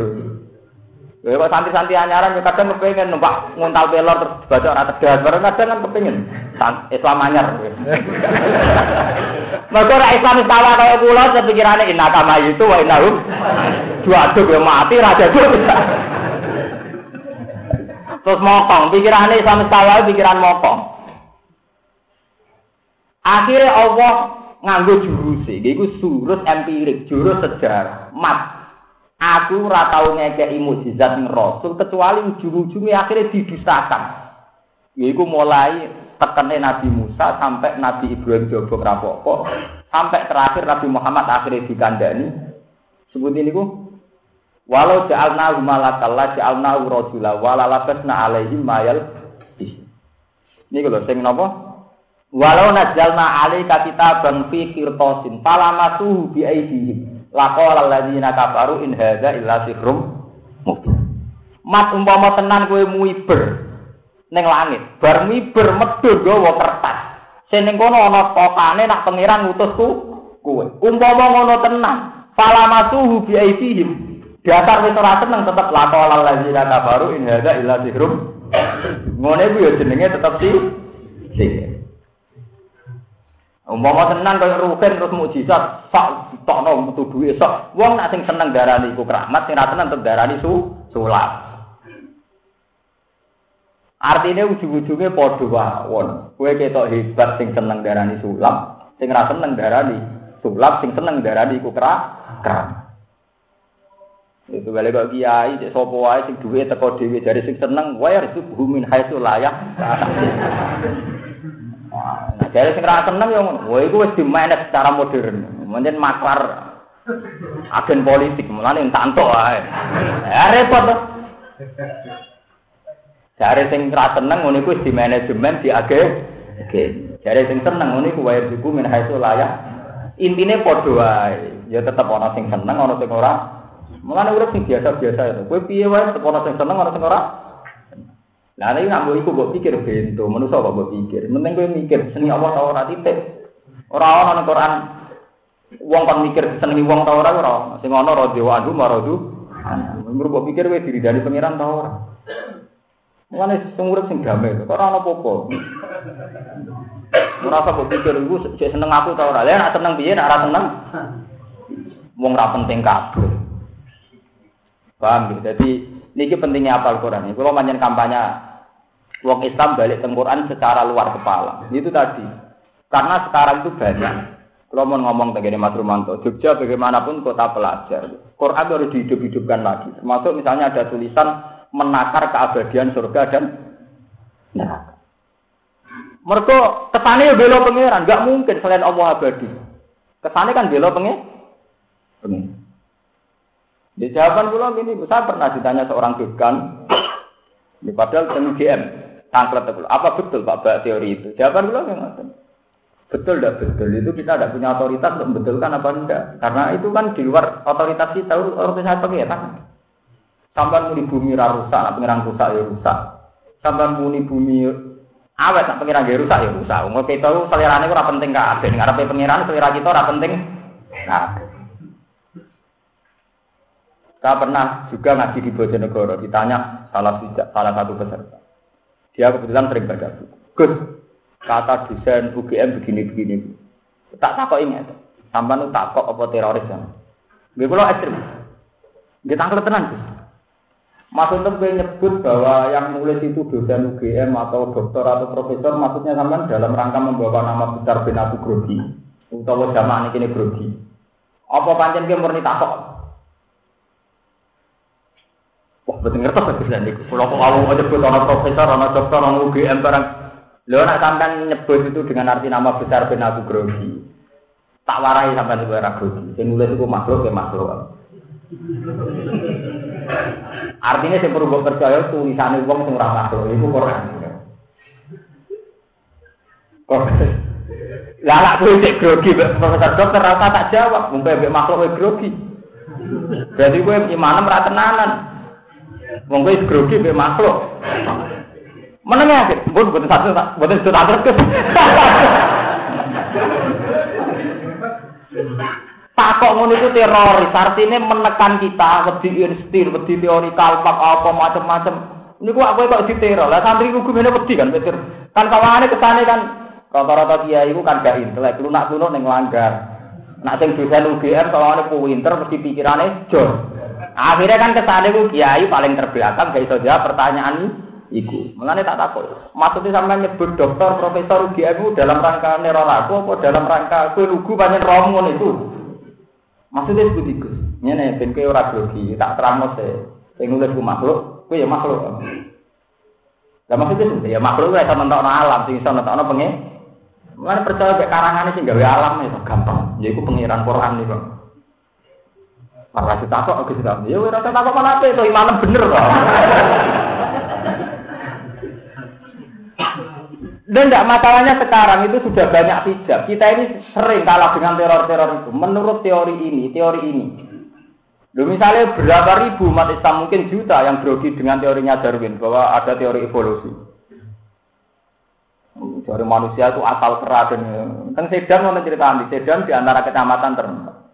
Ya kok santri-santri anyaran ya kadang kepengen numpak nguntal pelor terus baca ora tegas, bareng kadang kan kepengen Islam anyar. Mergo ora Islam salah kaya kula sepikirane inna kama itu wa innahum dua-dua ya mati raja dua. Terus mokong, pikirannya Islam salah pikiran mokong. Akhirnya Allah nganggo jurus iku surus empirik, jurus sejarah, mat. Aku ora tau ngekeki mukjizat ning Rasul kecuali ujung-ujungnya akhirnya didustakan. Yaiku mulai tekene Nabi Musa sampai Nabi Ibrahim jobok rapopo sampai terakhir Nabi Muhammad akhirnya dikandani. Sebut ini ku walau ja'alna malakalla ja'alna rajula wala labasna alaihim mayal ini kalau sing napa? Walau najalna alaika kitaban fi qirtasin falamasuhu bi aydihim laqala alladziina kafaru in hadza illa sihrum mubin mat umpama tenan kowe muiber ning langit. Bar miber medhun gawa kertas. Sing ning kono ana kokane nak pangeran ngutusku kowe. Umpama ngono tenan, falamatuhu bi aidihim. Dasar wis ora seneng tetep laqala alladzina kafaru in hadza illa sihrum. Ngene ku ya jenenge tetep si sihir. Umpama tenan kaya ruhen terus mukjizat sak tokno metu duwe sak. Wong nak sing seneng darani iku keramat, sing ra seneng tetep darani su sulap. Artinya ujung-ujungnya podo wawon. Kue ketok hebat sing seneng darani sulap, sing ra seneng darani sulap, sing seneng darani iku kera keram. Itu balik kok kiai, cek sopo wae sing duwe teko dhewe dari sing seneng, wae harus bumin haitsu layak. Nah, dari sing ra seneng yo ngono. Wae iku wis dimanage secara modern. Mungkin maklar agen politik, mulane entanto wae. Ya repot to. Dari sing ra seneng ngono iku wis di agen. Oke. Dari sing seneng ngono iku wae buku min haitsu layak. Intine padha wae. Ya tetep ana sing seneng, ana sing ora Mulane urip sing biasa-biasa itu. Kowe piye wae sekolah sing seneng ora sing ora. Lah nek nak iku mbok pikir bento, manusa kok mbok pikir. Penting kowe mikir seni Allah ta ora titik. Ora ana nang Quran wong kon mikir senengi wong ta ora ora. Sing ana radhiwa anhu maradu. Mbok mbok pikir kowe diri dari pangeran ta ora. Mulane sing urip sing damai, kok ora ana apa-apa. Mbok pikir iku seneng aku ta ora. Lah seneng piye ora seneng. Wong ra penting kabeh. Paham. Jadi ini pentingnya apa Al-Quran. Kalau manjen kampanye Wong Islam balik Quran secara luar kepala. Itu tadi. Karena sekarang itu banyak. Kalau mau ngomong begini Mas Rumanto, Jogja bagaimanapun kota pelajar. Quran harus dihidup-hidupkan lagi. Termasuk misalnya ada tulisan menakar keabadian surga dan neraka. Mereka kesannya belo pangeran, nggak mungkin selain Allah abadi. Kesannya kan belo pengen. Di jawaban pulau ini, saya pernah ditanya seorang dekan, ini padahal tentang UGM, tangklet itu. Apa betul Pak Mbak teori itu? Jawaban pulau yang Betul tidak betul itu kita tidak punya otoritas untuk membetulkan apa enggak. Karena itu kan di luar otoritas kita, otoritas pengiran. Sampai muni bumi rusak, nak pengiran rusak ya rusak. Sampai muni bumi awet, nak pengiran ya rusak ya rusak. Mau kita selera ini kurang penting kak. Ada ngarepe pengiran selera kita kurang penting. Nah, saya pernah juga ngaji di Bojonegoro, ditanya salah, salah satu peserta. Dia kebetulan sering baca buku. Gus, kata desain UGM begini-begini. Tak takut ini itu. Sampai nu takut apa teroris ya. Gue kalau ekstrim. Dia tangkap tenang Gus. Maksudnya gue nyebut bahwa yang nulis itu dosen UGM atau dokter atau profesor, maksudnya sampai dalam rangka membawa nama besar bin Abu Grogi. Utawa jamaah ini Grogi. Apa pancen gue murni takut? Wah, betul ngerti bisa nih? Kalau kalau nyebut orang profesor, orang dokter, orang UGM barang, lo nak sampai nyebut itu dengan arti nama besar ben aku grogi. Tak warai sampai itu era grogi. Yang nulis itu makhluk ya makhluk. Artinya saya perlu percaya tulisan uang sing ora makhluk itu Quran. Kok lah lah kowe cek grogi profesor dokter rasa tak jawab, mungkin makhluk grogi. Jadi gue imanem ra tenanan. Wong kowe grogi mbek makhluk. Meneng ya, mbon mboten satu, mboten satu terus. Takok ngono itu teroris, artinya menekan kita, wedi instir, wedi teori kalpak apa macam-macam. Ini kok aku kok diteror. Lah santri ku gumene wedi kan betul. Kan kawane kesane kan rata-rata kiai iku kan gak intelek, lunak-lunak ning langgar. Nak sing dosen UGM soalnya pinter mesti pikirane jor. Akhirnya kan ke sana itu kiai paling terbelakang gak iso jawab pertanyaan iku. Mengenai tak takut. Maksudnya sampai nyebut dokter, profesor UGM itu dalam rangka neror aku apa dalam rangka kue lugu banyak rombongan itu. Maksudnya sebut iku. Ini nih, kue ora grogi, tak terang sih. Yang nulis makhluk, kue ya makhluk. Lah maksudnya ya makhluk itu bisa mentok alam, sing bisa mentok pengen. Mengenai percaya kayak karangan sih gawe alam itu gampang. Jadi ya, aku pengiran Quran nih bang. Ora ditakok oke sudah. Ya ora takok mana apa itu imanem bener kok. Dan tidak masalahnya sekarang itu sudah banyak hijab. Kita ini sering kalah dengan teror-teror itu. Menurut teori ini, teori ini. Loh, misalnya berapa ribu umat Islam mungkin juta yang grogi dengan teorinya Darwin bahwa ada teori evolusi. Teori manusia itu asal kera dan kan Sedan mau cerita di Sedan di antara kecamatan terkenal.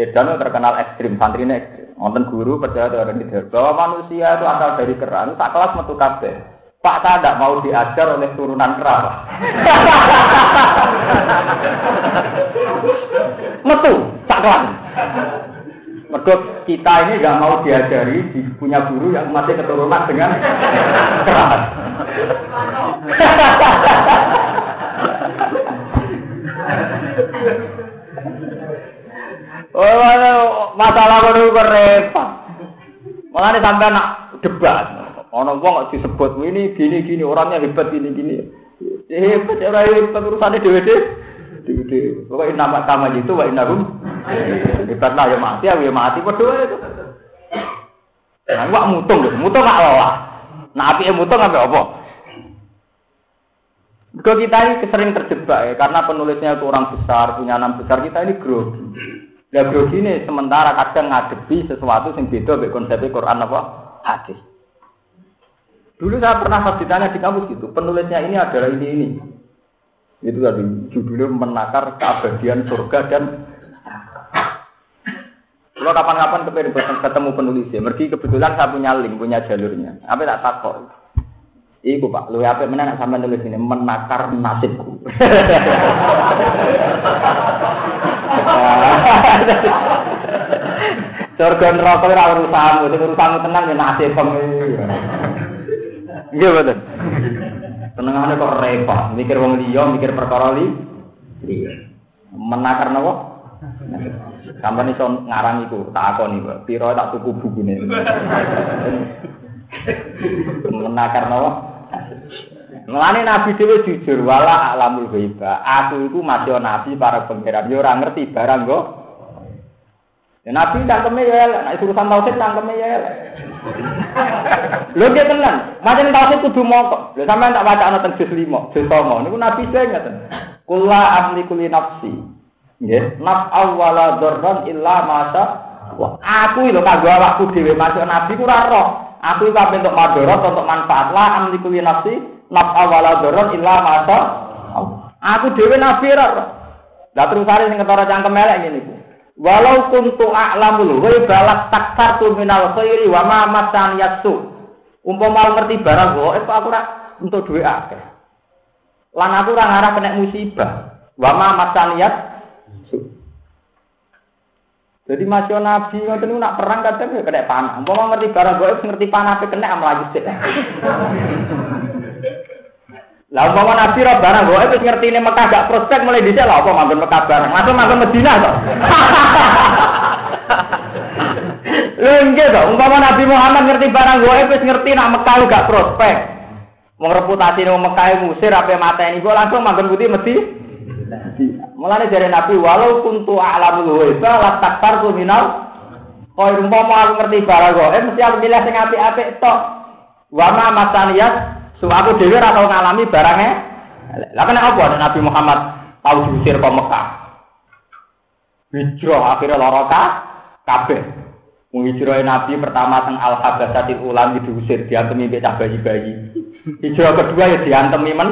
Sedan terkenal ekstrim, santri ini ekstrim. Nonton guru percaya teori ini bahwa manusia itu asal dari keran, tak kelas metu kabeh. Pak saya tidak mau diajar oleh turunan kera. metu, tak kelas. Kita ini nggak mau diajari di, punya guru yang masih keturunan dengan keras. Oh, masalah ngono kok repot. Malah nih sampai nak debat. Ono wong kok disebut ini gini gini orangnya hebat gini gini. Hebat ora hebat urusannya dhewe dhewe. Pokoknya nama sama itu wa innahum hebat lah ya mati ya mati padha itu. Nah, wak mutung mutung gak lolah. Nah, api mutung apa apa? Kalau kita ini sering terjebak ya, karena penulisnya itu orang besar, punya nama besar, kita ini grogi. Lah grogi ini sementara kadang ngadepi sesuatu yang beda dengan konsep Quran apa? Hadis. Dulu saya pernah pas ditanya di kampus gitu, penulisnya ini adalah ini ini. Itu tadi judulnya menakar keabadian surga dan kalau kapan-kapan ketemu penulisnya, pergi kebetulan saya punya link, punya jalurnya. Apa tak takut? Iku pak, lu apa mana nak sampai nulis ini menakar nasibku. Surga neraka ora urusanmu, sing urusanmu tenang ya nasib Nggih betul. Tenangane kok repot, mikir wong liya, mikir perkara li. Iya. Menakar napa? Sampai iso ngarang iku, tak akoni, Pak. Piro tak tuku bukune. Menakar napa? Mulane Nabi dhewe jujur wala alamul ghaiba. Aku iku masih nabi para pangeran. Yo ora ngerti barang kok. Ya Nabi cangkeme ya elek, nek urusan tauhid cangkeme ya elek. Lho dia tenan, macam tauhid kudu moko. Lho sampean tak wacana teng juz 5, juz 9 niku Nabi saya ngaten. Kula amli kuli nafsi. Nggih, naf awwala dzarran illa masa aku lho kanggo awakku dhewe masuk nabi ku ora roh. Aku iku untuk madharat untuk manfaat kuli nafsi naf awwala dzarran illa masa Aku dhewe nabi roh. Lah terus hari sing ketara cangkem elek ngene iku. Walau kuntu a'lamul ghaiba takartu minal khairi wa ma masan yasu. Mau ngerti barang kok aku ora untuk duit akeh. Lan aku ora ngarah kena musibah. Wa ma masan yasu. Jadi masih nabi ngoten nak perang kadang ya kena panah. Umpama ngerti barang kok ngerti panah kena am lagi sik. Lah umpama nabi ra barang kok wis ngerti ini Mekah gak prospek mulai dhisik lah apa manggon Mekah barang. Masuk manggon Madinah kok. Lha nggih to, umpama Nabi Muhammad ngerti barang kok wis ngerti nak Mekah gak prospek. Wong reputasi wong Mekah musir ape mateni kok langsung manggon putih mesti. Mulane dari Nabi walau kuntu a'lamul ghaib la taktartu minal Kau umpama aku ngerti barang kok, eh mesti aku milih sing apik-apik tok. Wa ma masaniyat So aku dewi ora tau ngalami barangnya. Lah kena apa Nabi Muhammad tahu diusir ke Mekah. Hijrah akhirnya loroka kabeh. Menghijrah Nabi pertama teng Al Habasatil Ulam diusir diantemi mbek bayi-bayi. Hijrah kedua ya diantemi men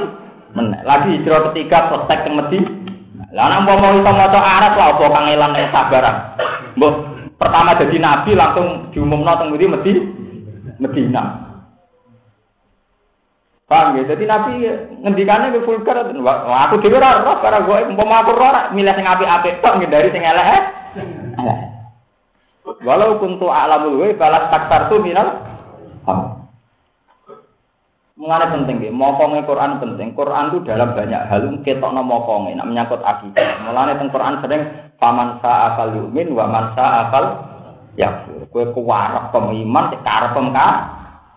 men. Lagi hijrah ketiga protek teng Medi. Lah nek mau iso maca Arab lah apa kangelan nek sabaran. Mbah pertama jadi nabi langsung diumumno teng Medi Medina. Paham ya? Jadi Nabi ngendikannya ke vulgar. Wah, aku dhewe ora roh karena gue umpama aku roh milih sing apik-apik tok dari sing elek. Eh? Walau kuntu a'lamul wa balas taktar tu minal Mengenai penting ya, mokongnya Quran penting. Quran itu dalam banyak hal ketok no mokongnya, nak menyangkut akidah. Mulanya tentang Quran sering paman akal yumin, wa man akal ya. Kue kuwarak pemiman, sekarang pemka,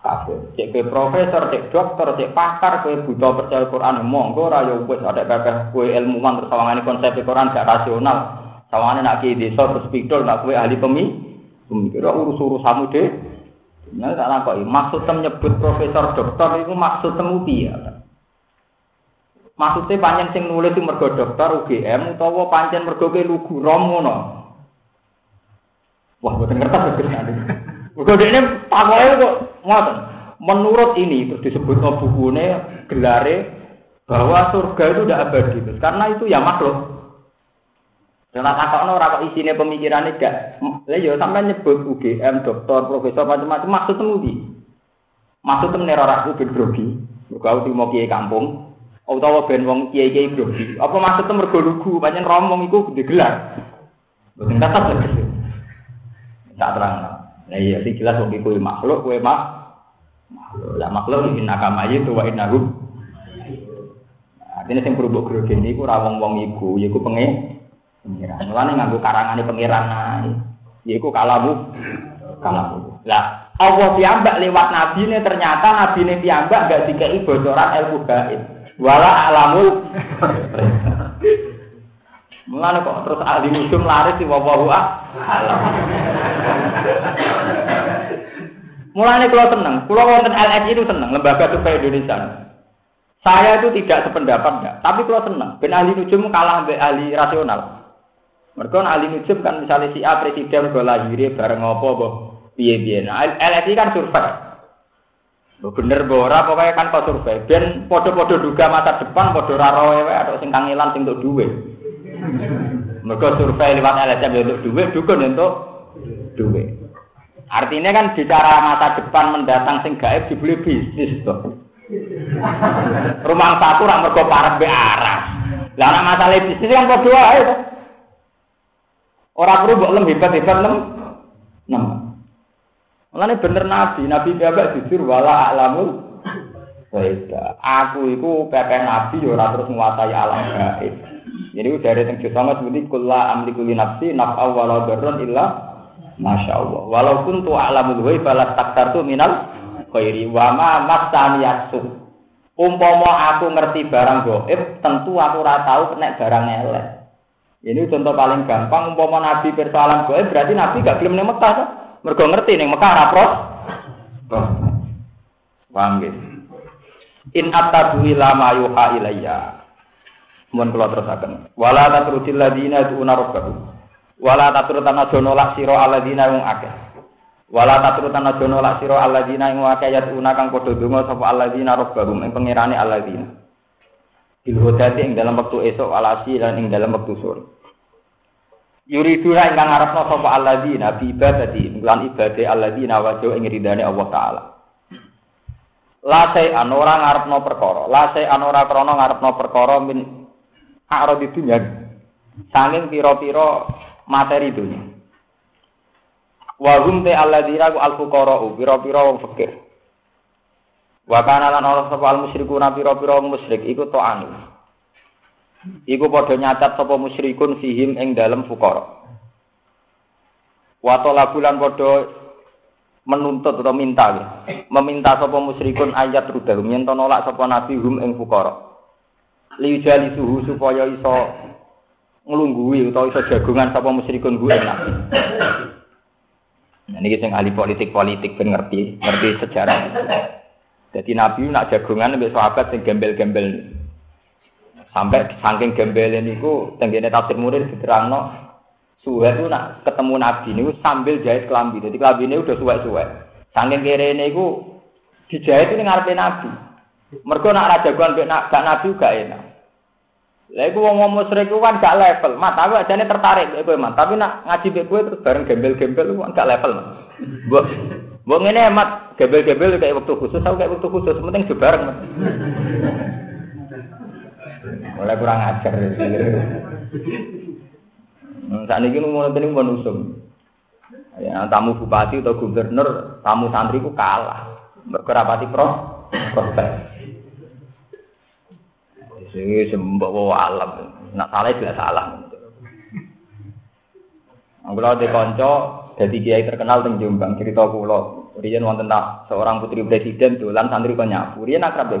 kafir. Cek ke profesor, cek dokter, cek pakar, kue buta percaya Quran, monggo rayo wis ada kakek kue ilmuwan terus sawangane konsep Quran gak rasional. Sawangane nak ki desa terus pidol nak kue ahli pemi, pemikir urus-urusanmu deh. Nah, tak lakukan. Maksud nyebut profesor dokter itu maksud temu piye? Maksudnya panjang sing nulis mergo dokter UGM utawa pancen mergo ke lugu rom ngono. Wah, boten ngerti Mergo ini takoke kok ngoten. Menurut ini terus disebut bukunya gelare bahwa surga itu tidak abadi karena itu ya makhluk. Dan takokno ora kok isine pemikiran gak. Lah ya sampai nyebut UGM, dokter, profesor macam-macam maksud temu di. Maksud temu ora aku ben grogi. Aku mau kiai kampung. Utawa ben wong kiai-kiai grogi. Apa maksud temu mergo lugu, pancen romong iku gede gelar. Boten tetap lagi. Tak terang. Nah iya sih jelas wong iku makhluk kowe mak makhluk. Lah makhluk inna kama itu wa innahu. Artinya sing berubah grogi ini ku rawong wong iku, iku penge pengiran. Mulane nganggo karangane pengiran ae. Yaiku kalamu kalamu. Lah, Allah piyambak lewat nabi ini ternyata nabi ini piyambak gak dikei bocoran ilmu gaib. Wala alamul. Mulane kok terus ahli musim laris di wawahu alam. Mulane kalau seneng, kalau wonten LS itu seneng, lembaga survei Indonesia. Saya itu tidak sependapat enggak, tapi kalau seneng, ben ahli nujum kalah mbek ahli rasional. Mereka ahli nujum kan misalnya si A presiden gue lahir bareng apa boh piye piye. Nah LSI kan survei. Bener bora pokoknya kan kau survei. Ben podo-podo duga masa depan podo raro ewe atau sing kangelan sing untuk duit. Mereka survei lewat LSM untuk duit, dukun untuk duit. Artinya kan bicara masa depan mendatang sing gaib dibeli bisnis tuh. Rumah satu rak mergo parek be arah. Lah ana masalah bisnis kan padha wae to. Ora perlu mbok lem hebat-hebat lem. Mulane bener nabi, nabi piyambak jujur wala alamul Weda. Aku iku pepe nabi ya ora terus nguasai alam gaib. Jadi dari teng sama seperti kula amliku li nafsi naf'a wala darrun illa Masya Allah. Walaupun tu alamul ghaib balas taktar tu minal khairi wa ma masani yasu. Umpama aku ngerti barang gaib, tentu aku ora tahu kena barang elek. Ini contoh paling gampang umpama nabi persoalan gaib berarti nabi gak gelem ning Mekah to. Mergo ngerti ning Mekah ora pros. Paham In attabu ila ma yuha ilayya. Mun kula terusaken. Wala tatrudil ladina tu'una rabbahum. Wala tatrutan aja nolak sira alladzina wong akeh. Wala tatrutan aja nolak sira alladzina ing akeh yatuna kang padha donga sapa alladzina rabbahum ing pangerane alladzina. Bil hudati ing dalam waktu esok alasi dan ing dalam waktu sore. Yuriduna ingkang ngarepno sapa alladzina bi ibadati lan ibadah alladzina wajhu ing ridane Allah taala. La an ora ngarepno perkara, la an ora krana ngarepno perkara min aradi dunya. Sanging pira-pira materi dunia. Wa hum te alladzina al fuqara pira-pira wong fakir. Wa kana lan ana sapa al musyrikuna pira-pira wong musyrik iku ta'anu. Iku padha nyatat sapa musyrikun fihim ing dalem fuqara. Wa talabulan padha menuntut atau minta meminta sapa musyrikun ayat rudahum yen to nolak sapa nabi hum ing fuqara liujali suhu supaya iso nglungguhi utawa iso jagongan sapa musyrikun gue nabi Nah, ini sing ahli politik-politik ben ngerti, ngerti sejarah. Jadi Nabi nak jagungan mbek sahabat sing gembel-gembel. Sampai saking gembel niku tenggene tafsir murid diterangno suwe itu nak ketemu Nabi niku sambil jahit kelambi. Jadi kelambi ini udah suwe-suwe. Saking kere niku dijahit ini ngarepe Nabi. Mergo nak raja jagoan mbek gak Nabi gak enak. Lah iku wong musyrik kan gak level. Mat aku ajane tertarik kowe, Mat. Tapi nak ngaji mbek kowe terus bareng gembel-gembel ku gak level, Mat. Mbok mbok ngene Mat, gembel-gembel kayak waktu khusus, aku kayak waktu khusus, penting jo bareng, Mat. Mulai kurang ajar. Hmm, saat ini mau nanti mau nusum. Ya, tamu bupati atau gubernur, tamu santri ku kalah. Berkerapati pro, prospek. Sing sembawa alam. Nak salah jelas salah. Kalau di konco, jadi kiai terkenal teng Jombang cerita kulo. Rian wonten tak seorang putri presiden dolan santri kok nyapu. Rian akrab deh.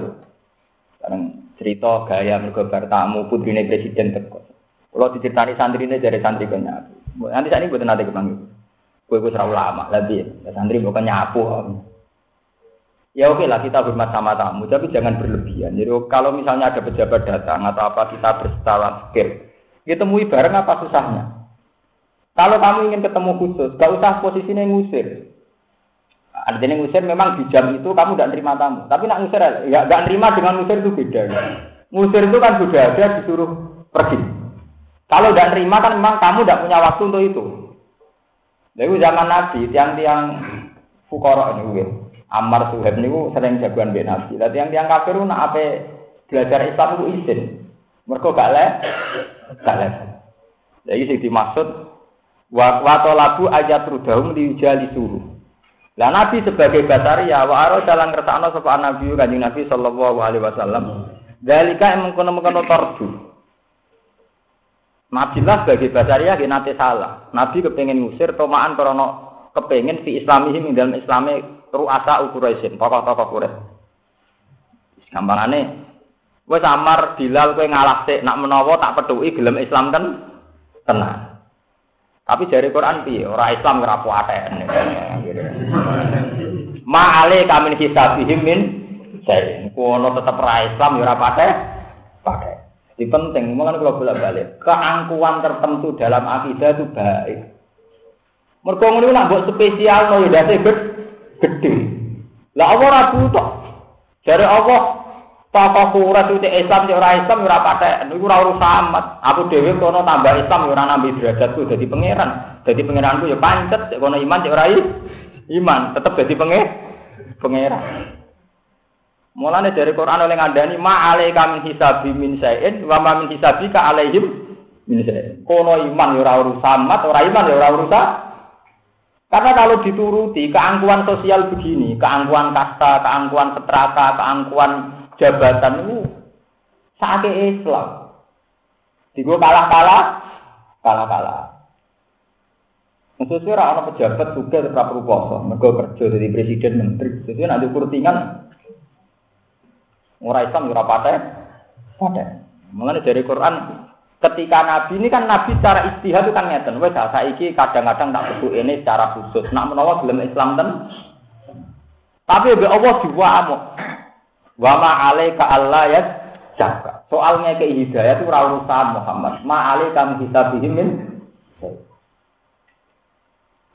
Sekarang cerita gaya mergo tamu putrine presiden teko. Kulo diceritani ini dari santri kok nyapu. Nanti saat ini buat nanti kepanggil. Kue kue serau lama, lebih. Santri bukan nyapu. Ya oke lah kita hormat sama tamu, tapi jangan berlebihan. Jadi kalau misalnya ada pejabat datang atau apa kita berstawa pikir, ya temui bareng apa susahnya. Kalau kamu ingin ketemu khusus, gak usah posisinya ngusir. Artinya ngusir memang di jam itu kamu tidak terima tamu. Tapi nak ngusir, ya gak terima dengan ngusir itu beda. Ngusir itu kan sudah ada disuruh pergi. Kalau tidak terima kan memang kamu tidak punya waktu untuk itu. Jadi zaman Nabi, tiang-tiang fukorok ini, Ammar Suhaib niku sering jagoan mbek Nabi. Lah yang tiang kafir nak ape belajar Islam itu izin. Mergo gak le gak le. Lah iki sing dimaksud wa wa talabu ayat rudahum suruh. Lah Nabi sebagai basaria wa aro dalam ngertakno sapa Nabi Kanjeng Nabi sallallahu alaihi wasallam. Dalika emang kono-kono torju. Nabi lah sebagai basaria nanti salah. Nabi kepengen ngusir tomaan krono kepengen fi islamihim dalam islami ru'asa Quraisyin, tokoh-tokoh Quraisy. Gampangane wis samar Bilal kowe ngalah sik nak menawa tak petuki gelem Islam kan tenang. Tapi dari Quran piye? Ora Islam ora kuaten. Ma ale kamin hisabihim min saya kono tetep ra Islam ya ora pakai. Di penting, mungkin kalau bolak balik, keangkuhan tertentu dalam akidah itu baik. Mereka ini nak buat spesial, no ya gede. Lah Allah ragu toh. Dari Allah, tokoh kuras itu Islam, di orang Islam, orang pakai, itu orang urus amat. Aku dewi kono tambah Islam, orang nabi derajatku jadi pangeran. Jadi pangeranku ya pancet, kono iman, di orang iman, tetap jadi pangeran. Pangeran. Mulane dari Quran oleh ngandani ma alaika min hisabi min sayin wa ma min hisabi ka alaihim min sayin. Kono iman ya ora urusan mat, ora iman ya ora urusan. Karena kalau dituruti keangkuhan sosial begini, keangkuhan kasta, keangkuhan setrata, keangkuhan jabatan itu sakit Islam. Digo kalah-kalah, kalah-kalah. Maksudnya orang pejabat juga tetap berposo, mereka kerja jadi presiden menteri. Jadi nanti kurtingan Ora Islam ora paten. Paten. Mengenai dari Quran ketika Nabi ini kan Nabi secara istihad itu kan ngeten. Wes saiki kadang-kadang tak sebut ini secara khusus. Nak menawa belum Islam ten. Tapi be Allah diwamu. Wa ma alaika Allah ya jaga. Soalnya ke hidayah itu urusan Muhammad. Ma alaika min hisabihim min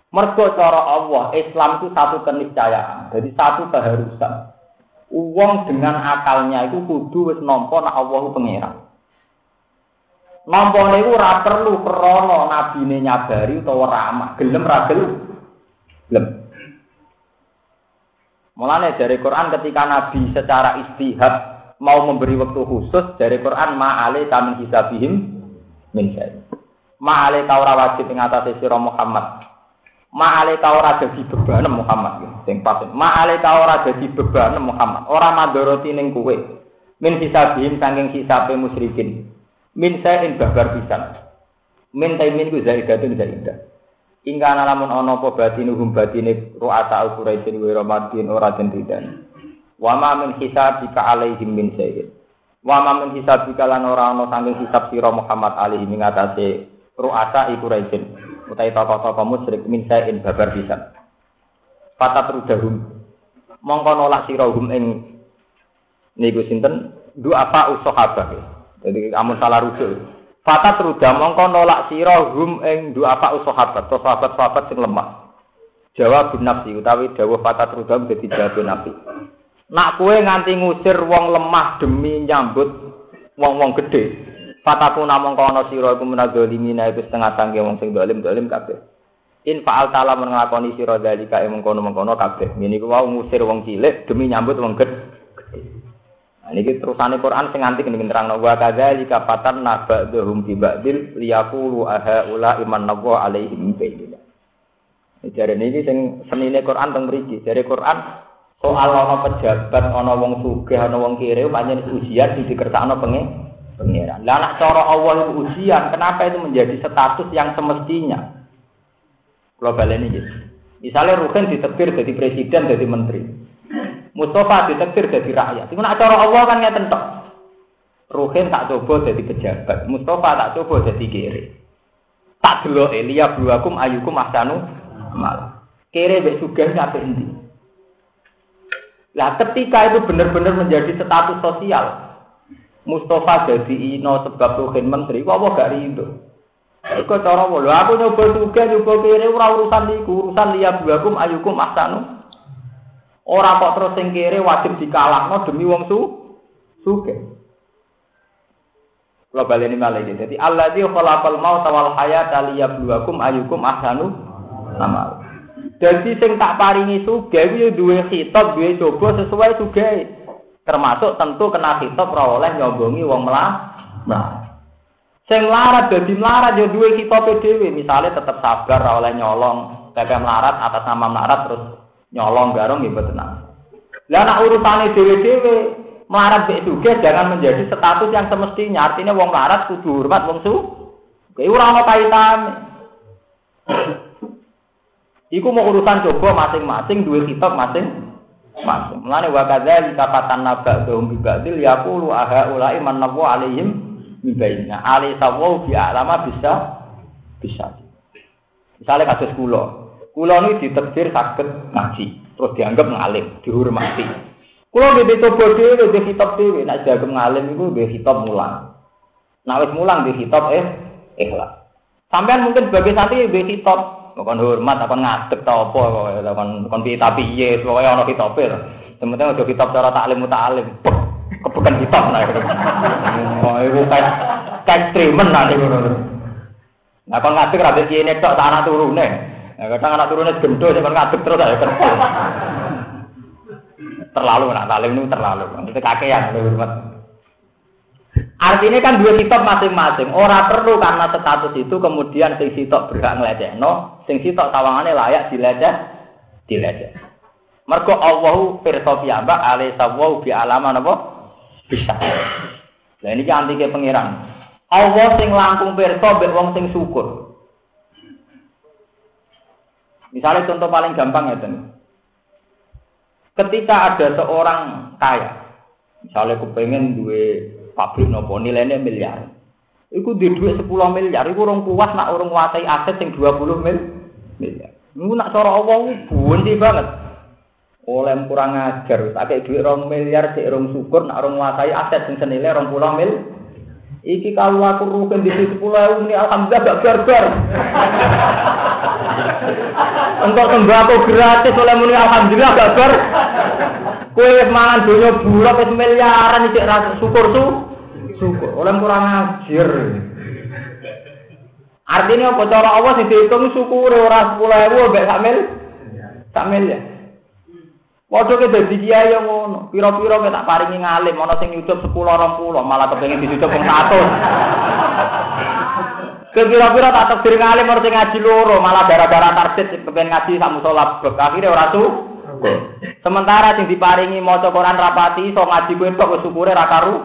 Mergo cara Allah, Islam itu satu keniscayaan. Jadi satu keharusan. Uang dengan akalnya itu kudu wis nampa nek Allah ku pangeran. Nampa niku ora perlu krana nabine nyabari utawa ramah, gelem ra gelem. Mulane dari Quran ketika Nabi secara istihad mau memberi waktu khusus dari Quran ma'ale kamin hisabihim min syai. Ma'ale kau wajib ing atase sira Muhammad Ma'ale ora dadi beban Muhammad sing pas. Ma'ale ta ora dadi beban Muhammad. Ora mandoroti ning kowe. Min hisabihim saking musyrikin. Min sa'in babar pisan. Min taimin ku zaidatun zaidah. Ingka lamun ana apa batinuhum batine ru'ata Quraisy wa Ramadan ora den ridani. Wa ma min hisabika alaihim min sa'in. Wa ma min hisabika lan ora ana saking hisab sira Muhammad alaihi ing atase ru'ata Quraisy utai tokoh-tokoh musyrik min sa'in babar bisa. Fatat rudahum. Mongko nolak sirahum ing niku sinten du apa usahabah. Jadi amun salah rujuk. Fatat rudah mongko nolak sirahum ing du apa usahabat, to sahabat-sahabat sing lemah. Jawab nafsi utawi dawuh fatat rudah dadi jawab nabi. Nak kue nganti ngusir wong lemah demi nyambut wong-wong gede, Fataku namung kono sira iku menazalimina iku setengah tangge wong sing dolim dolim kabeh. In fa'al ta'ala nglakoni sira dalika ing mengkono-mengkono kabeh. Ngene iku ngusir wong cilik demi nyambut wong gede. Nah, ini terusane Quran sing nganti kene nerangno wa kadzalika fatan nabadhum bi ba'dil liyaqulu aha ula iman nawa alaihim bayyina. Jadi ini sing senine Quran teng mriki. Dari Quran soal ana pejabat, ana wong sugih, ana wong kiri, pancen ujian dikertakno pengen pengiran. Lah nak cara Allah itu ujian, kenapa itu menjadi status yang semestinya? Global ini gitu. Misalnya Ruhin ditektir jadi presiden, jadi menteri. Mustafa ditektir jadi rakyat. Nak cara Allah kan ya tentu. Ruhin tak coba jadi pejabat, Mustafa tak coba jadi kiri. Tak dulu Elia buakum ayukum ahsanu mal. Kiri bek sugih sampai ini. Lah ketika itu benar-benar menjadi status sosial, Mustafa jadi ino sebab Tuhan menteri, kok gak rindu? Iku cara apa? aku nyoba juga nyoba kiri ora urusan niku, urusan liya buakum ayukum ahsanu. Ora kok terus sing kiri wajib dikalahno demi wong su suge. Kula baleni malih iki. Dadi alladzi khalaqal maut wal hayata liyabluwakum ayukum ahsanu amal. Jadi sing tak paringi suge kuwi duwe khitab, duwe coba sesuai suge. Termasuk tentu kena hitop ora oleh nyombongi wong melah. Nah. Sing melarat dadi melarat ya duwe hitope dhewe, misale tetep sabar ora oleh nyolong, gagal melarat atas nama melarat terus nyolong garong ya boten. Lah nek urusane dhewe-dhewe melarat mek juga jangan menjadi status yang semestinya. Artinya wong melarat kudu hormat wong su Kayak ora ana. Iku mau urusan coba masing-masing dua kitab masing masing. Mulane wa kadzalika fatanna ba'dhum bi ba'dil yaqulu aha ulai man nabu alaihim mibaina. Ali sawu bi alama bisa bisa. Misalnya kasus kula. Kula ini ditekdir sakit ngaji, terus dianggap ngalim, dihormati. Kula nggih coba dhewe di kitab dhewe, nek dianggap ngalim iku nggih kitab mulang. Nek wis mulang di kitab eh ikhlas. Sampean mungkin sebagai santri nggih kitab kon hormat kon ngadeg ta apa kon kon piye tapi piye pokoke ana kitabe to. Sementing aja kitab cara taklim muta'alim. Kebukan kitab nah. Oh iku kayak kayak tremen nanti ngono. Nah kon ngadeg ra piye nek tok anak turune. Nah kadang anak turune gendho sing kon ngadeg terus ayo kerja. Terlalu nak taklim itu terlalu. Itu kakean hormat. Artinya kan dua kitab masing-masing. Orang perlu karena status itu kemudian sing sitok berhak no, sing sitok tawangannya layak dileceh, dileceh. Mergo Allahu pirsa piyambak alai sawu bi alaman apa? Bisa. Nah ini kan antike pangeran. Allah sing langkung pirsa wong sing syukur. Misalnya contoh paling gampang ya Ketika ada seorang kaya, misalnya kepengen duwe pabrik nopo nilainya miliar. Iku di duit 10 miliar, iku orang puas nak orang nguasai aset yang 20 mil miliar. Iku nak cara Allah bundi banget. Oleh kurang ajar, tak kayak duit orang miliar, si orang syukur nak orang nguasai aset yang senilai orang pulau mil. Iki kalau aku rugen di situ pulau ini alhamdulillah gak barbar. Untuk sembako gratis oleh muni alhamdulillah gak bar. Kue mangan dunia bulat wis miliaran iki rasa syukur su. Syukur. Oleh kurang ajar. Artinya apa cara Allah sing dihitung syukur ora 10.000 mbek sak mil. Sak mil ya. Padha ke dadi kiai yang ngono. Pira-pira ke tak paringi ngalim ana sing nyucup 10 20 malah kepengin dicucup wong 100. Kira-kira tak takdir ngalim ora sing ngaji loro malah gara-gara target kepengen ngaji sak musala akhirnya ora su. Sementara sing diparingi maca Quran rapati iso ngaji kuwi kok wis syukure ra karu.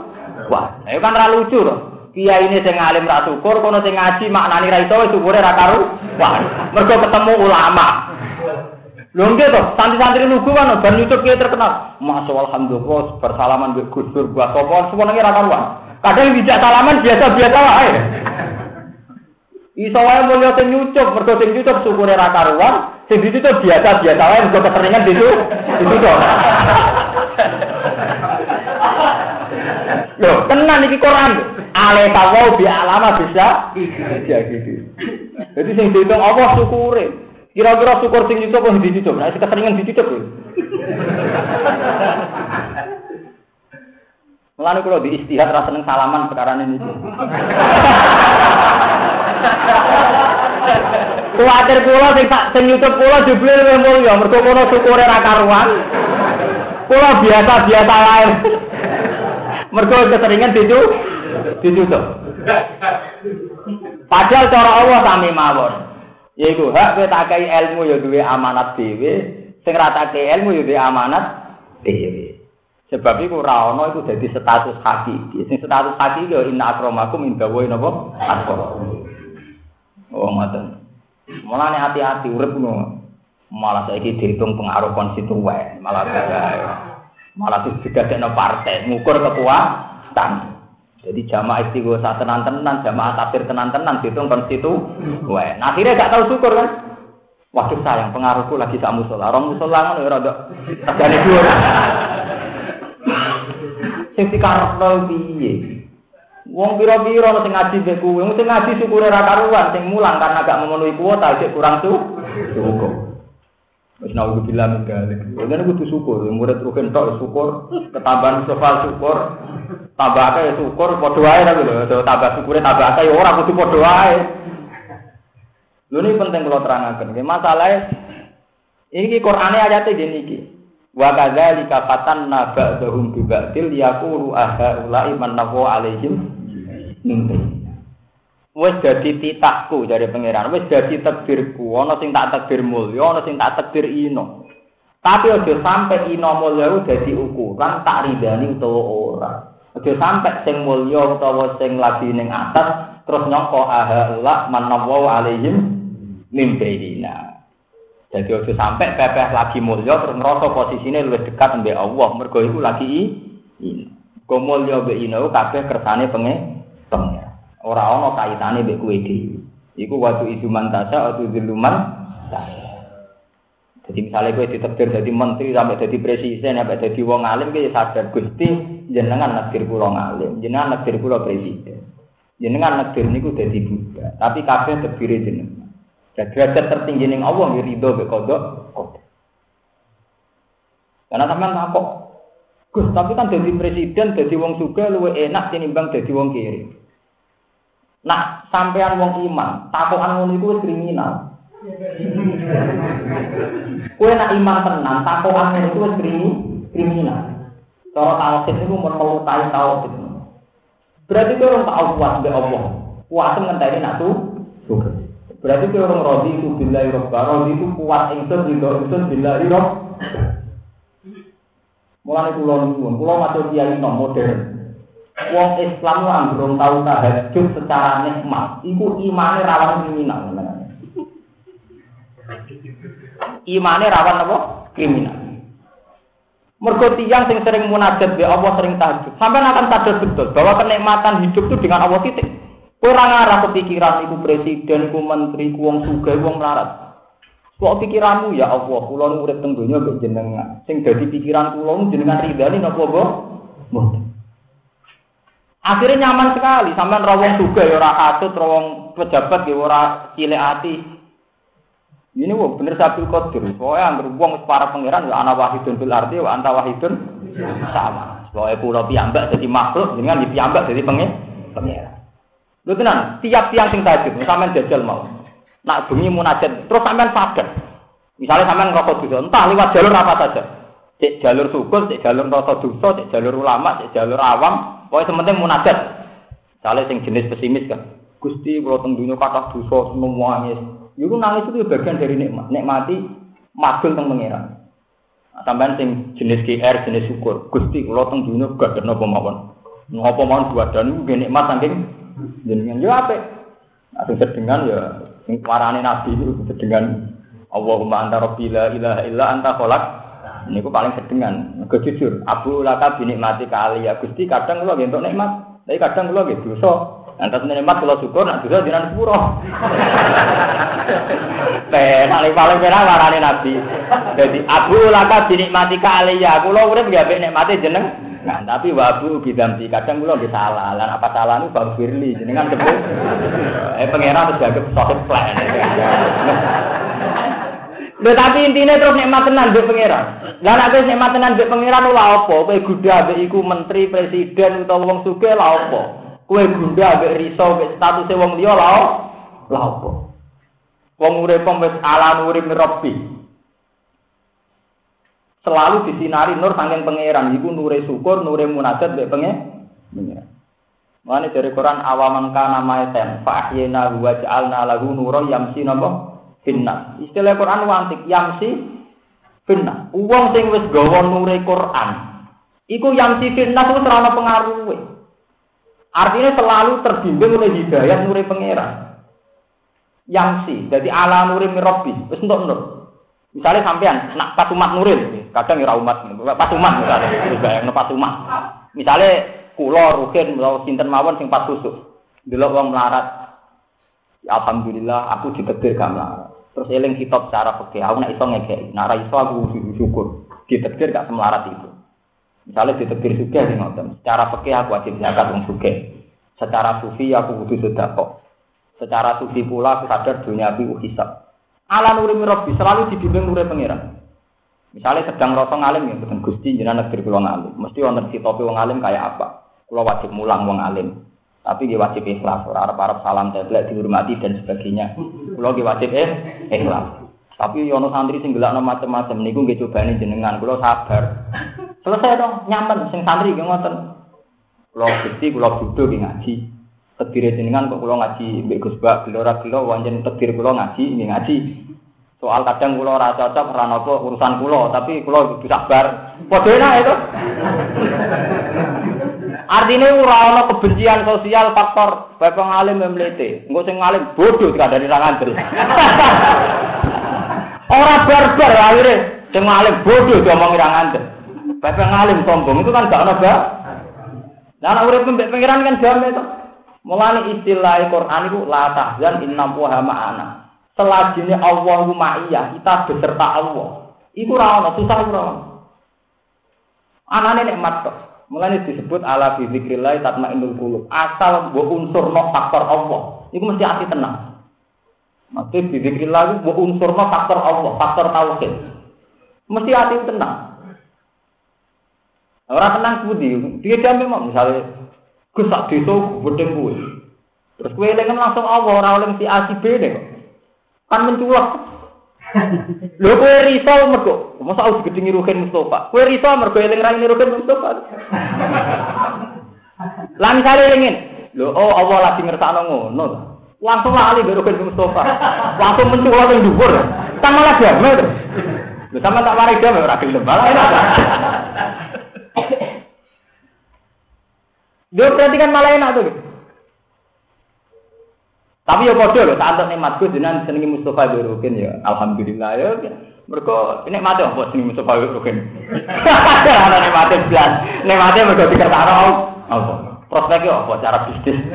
Wah, itu kan ra lucu. Kiai ini sing alim ra syukur, kono sing ngaji maknani ra iso wis syukure ra karu. Wah, mergo ketemu ulama. Lho to, santri-santri lugu kan ben nyucup kiai terkenal. Masya alhamdulillah bersalaman mbek Gus Dur buat sapa semuanya ra karuan. Kadang dijak salaman biasa-biasa wae. Iso wae mulya sing nyucup, mergo sing nyucup syukure ra karuan, Sing biasa-biasa wae mergo keseringan itu itu dong. Yo, tenan iki Quran. Ale tawau bi alama bisa gitu. Jadi sing dihitung Allah syukure. Kira-kira syukur sing itu apa dicucup? Nah, keseringan dicucup. Mulane kalau di istihad rasa seneng salaman sekarang ini. Kuwatir kula sing tak sing YouTube kula jebule luwih mulya mergo kono syukure ra karuan. Biasa-biasa wae. Mergo keseringan dicu dicucuk. Padahal cara Allah sami mawon. Yaiku hak kowe tak kai ilmu ya duwe amanat dhewe, sing ra tak ilmu ya duwe amanat dhewe. Sebab iku ora ana iku dadi status hakiki. Sing status hakiki ya inna akramakum indawa napa? Atqakum. Oh, ngoten. Mulane hati-hati urip ngono. Malah saiki dihitung pengaruh konstituen, malah beda. Malah digadekno partai, ngukur kekuatan. Jadi jamaah istighosa tenan-tenan, jamaah tafsir tenan-tenan dihitung konstituen. Nah, akhirnya gak tahu syukur kan? Waduh sayang, pengaruhku lagi sak musola. Orang musola ya rada regane dhuwur. Sing dikarepno piye? Wong pira-pira sing ngaji mbek kuwi, wong sing ngaji syukure ra karuan, sing mulang karena gak memenuhi kuota sik kurang su. Syukur. Wis nawu bilang gale. Ngene kudu syukur, murid rugen tok syukur, ketambahan sofal syukur, tambah akeh syukur padha wae ta lho, tambah syukure tambah akeh ya ora kudu padha wae. Lho ini penting kalau terangkan. Masalahnya ini Qur'ane ayatnya gini iki. Wa kadzalika fatanna ba'dahum bi ba'dil yaqulu aha ulai man alaihim. Wes dadi titahku dari pangeran, wes dadi takdirku, ana sing tak takdir mulya, ana sing tak takdir ino. Tapi aja sampai ino mulya dadi ukuran tak ridani utawa ora. Aja sampai sing mulya utawa sing lagi ning atas terus nyangka ahala manawu alaihim mimbainina. Jadi ojo sampai pepeh lagi mulya terus ngerasa posisinya lebih dekat mbek Allah mergo iku lagi ini. Kok mulya mbek ino kabeh kersane penge pengen. Ora ana kaitane mbek kowe dhewe. Iku waktu itu mantasa atau ziluman Jadi misalnya gue ditekdir jadi menteri sampai jadi presiden sampai jadi wong alim gue sadar gusti jenengan negeri pulau ngalim jenengan negeri pulau presiden. Jenengan negeri niku jadi buddha tapi kabeh terdiri jenengan. Dan derajat tertinggi ning Allah ya ridho be kodok karena sampean takok Gus tapi kan jadi presiden jadi wong suga luwe enak tinimbang jadi wong kiri. Nah, sampean wong iman, takokan ngono iku kriminal. Kue nak iman tenan, takokan ngono iku wis kriminal. Cara tauhid itu mun melukai tauhid. Berarti kowe orang tahu kuat mbek Allah. Kuat ngenteni nak tuh. Berarti kowe orang rodi itu billahi robba, rodi itu kuat ingsun ridho ingsun billahi rob. Mulane kula nuwun, kula matur kiai modern. Wong Islam lan belum tahu tahajud secara nikmat, iku imane rawan kriminal. Imane rawan apa? Kriminal. Mergo tiyang sing sering munajat be Allah sering tahajud. Sampai akan sadar betul bahwa kenikmatan hidup itu dengan Allah titik. Kurang arah kepikiran iku presiden, iku menteri, iku wong sugih, wong melarat. Kok pikiranmu ya Allah, kula nu urip teng donya mbek jenengan. Sing dadi pikiran kula jenengan ridani napa, Mbok? Mboten. Akhirnya nyaman sekali, sampean ra sugih ya ora kasut, ra pejabat ya ora cilik ati. Ini wong bener sabil kodir. Soalnya anggar wong para pangeran ya ana wahidun fil arti wa anta wahidun sama. Soalnya pulau piambak jadi makhluk, dengan di piambak jadi pengen pangeran. Lu tenan, tiap tiang sing tajud, sampean jajal mau. Nak bengi munajat, terus sampean sadar. Misalnya sampean ngerokok dosa, entah lewat jalur apa saja. Cek jalur syukur, cek jalur rasa dosa, cek jalur ulama, cek jalur awam, Pokoknya sementing munajat. Misalnya sing jenis pesimis kan. Gusti kalau teng dunia kata dosa semua Itu nangis itu bagian dari nikmat. Nikmati magul teng pangeran. Nah, tambahan sing jenis GR, jenis syukur. Gusti kalau teng dunia gak ada nopo mawon. Nopo mawon dua dan itu nikmat saking jenengan ya apa? Nah, sedengan ya sing warane nabi itu sedengan Allahumma anta rabbi la ilaha illa anta khalaq ini aku paling sedengan. Kejujur, Abu Laka binikmati kali ya Gusti. Kadang kalau gitu nikmat, tapi kadang kalau gitu dosa. Nanti nikmat kalau syukur, nanti dosa jiran sepuro. Teh, paling paling merah warani Nabi. Jadi Abu Laka binikmati kali ya. Kulo urip gak nikmati jeneng. Nah, tapi wabu bidamsi kadang kula nggih salah. Lan apa salah Bang Firly jenengan sebut. Eh pangeran terus dianggap sohib plan. Lho tapi intinya terus nikmat tenan mbek pangeran. Lah nek wis nikmat tenan mbek pangeran lha apa? Kowe gudha mbek iku menteri, presiden utawa wong sugih lha apa? Kowe gudha mbek riso mbek statuse wong liya lha lha apa? Wong urip wis ala urip rabbi. Selalu disinari nur saking pangeran iku nure syukur, nure munajat mbek pangeran. Mane dari Quran awaman kana ma'eten fa ahyina wa ja'alna lahu nuran yamsi napa? finnas. Istilah Quran wantik yamsi finnas. Uang sing wis gawa nure Quran. Iku yamsi finnas itu terlalu pengaruh. Artinya selalu terbimbing oleh hidayah nure pangeran. Yamsi, jadi ala nure mirobi. Wis entuk nur. Misalnya sampean nak pasumat nuril, kadang ya umat, pasumat misalnya, bayang pasumat. Misalnya kulo rukin atau sinten mawon sing pas susuk. Delok wong melarat. Ya, Alhamdulillah aku ditekdir gak melarat. Terus eling kitab secara fikih, aku nak iso ngekei. Nak iso aku syukur. Ditekdir gak semelarat itu. Misalnya ditekdir juga di ngoten. Secara fikih aku wajib zakat wong suge. Secara sufi aku butuh sedekah. Secara sufi pula aku sadar dunia aku hisab. Ala nuri mirobi selalu dibimbing nuri pangeran. Misalnya sedang rasa ngalim ya, betul gusti jenengan negeri pulau ngalim. Mesti wonten topi wong alim kayak apa? Kulo wajib mulang wong alim. Tapi dia wajib ikhlas, orang Arab salam teblek dihormati dan sebagainya. Kulo dia wajib eh ikhlas. Tapi yono santri sing gelakno macam-macam niku nggih cobane jenengan, kulo sabar. Selesai dong, nyaman sing santri nggih ngoten. Kulo gusti kulo duduk nggih ngaji. Tedire jenengan kok kulo ngaji mbek Gus Bak, gelo wonten tedir kulo ngaji nggih ngaji. Soal kadang ora cocok ora urusan kulo, tapi kulo kudu sabar. Padha enak itu. Artinya ora ana kebencian sosial faktor bapak ngalim memlete. Engko sing ngalim bodoh dari ra ngandel. ora barbar akhirnya sing ngalim bodoh diomongi ra ngandel. Bapak ngalim sombong itu kan gak ana ba. Lah nek urip mbek kan damai to. Mulane istilah Quran itu la tahzan inna wa ma'ana. Selajine Allahu ma'iyah, kita beserta Allah. Iku ora ana susah ora. Anane nikmat kok. Mulane disebut ala bi zikrillah tatmainnul qulub. Asal mbok unsur no faktor Allah, iku mesti ati tenang. Mati bi zikrillah mbok unsur no faktor Allah, faktor tauhid. Mesti ati tenang. Ora tenang budi, dia jam memang misalnya Gus sak desa gedeng kuwe. Terus kuwe dengan langsung Allah ora oleh si A si B. Kan menculak. Lho kowe riso mergo masa aku digedingi Ruhin Mustofa. Kowe riso mergo eling ra Ruhin Mustofa. Lah misale elingin, lho oh Allah lagi ngersakno ngono. Langsung lali mbek Ruhin Mustofa. Langsung menculak ning dhuwur. Malah damai to. Lho sama tak mari damai ora gelem. Dia berarti kan malah enak tuh. Tapi ya kode loh, saat nikmatku jenengan senengi Mustafa Durukin ya, alhamdulillah ya. Mereka ini mati apa senengi Mustafa Durukin? Ada nikmatnya belas, nikmatnya mereka dikatakan apa? Prospeknya apa? Cara bisnis.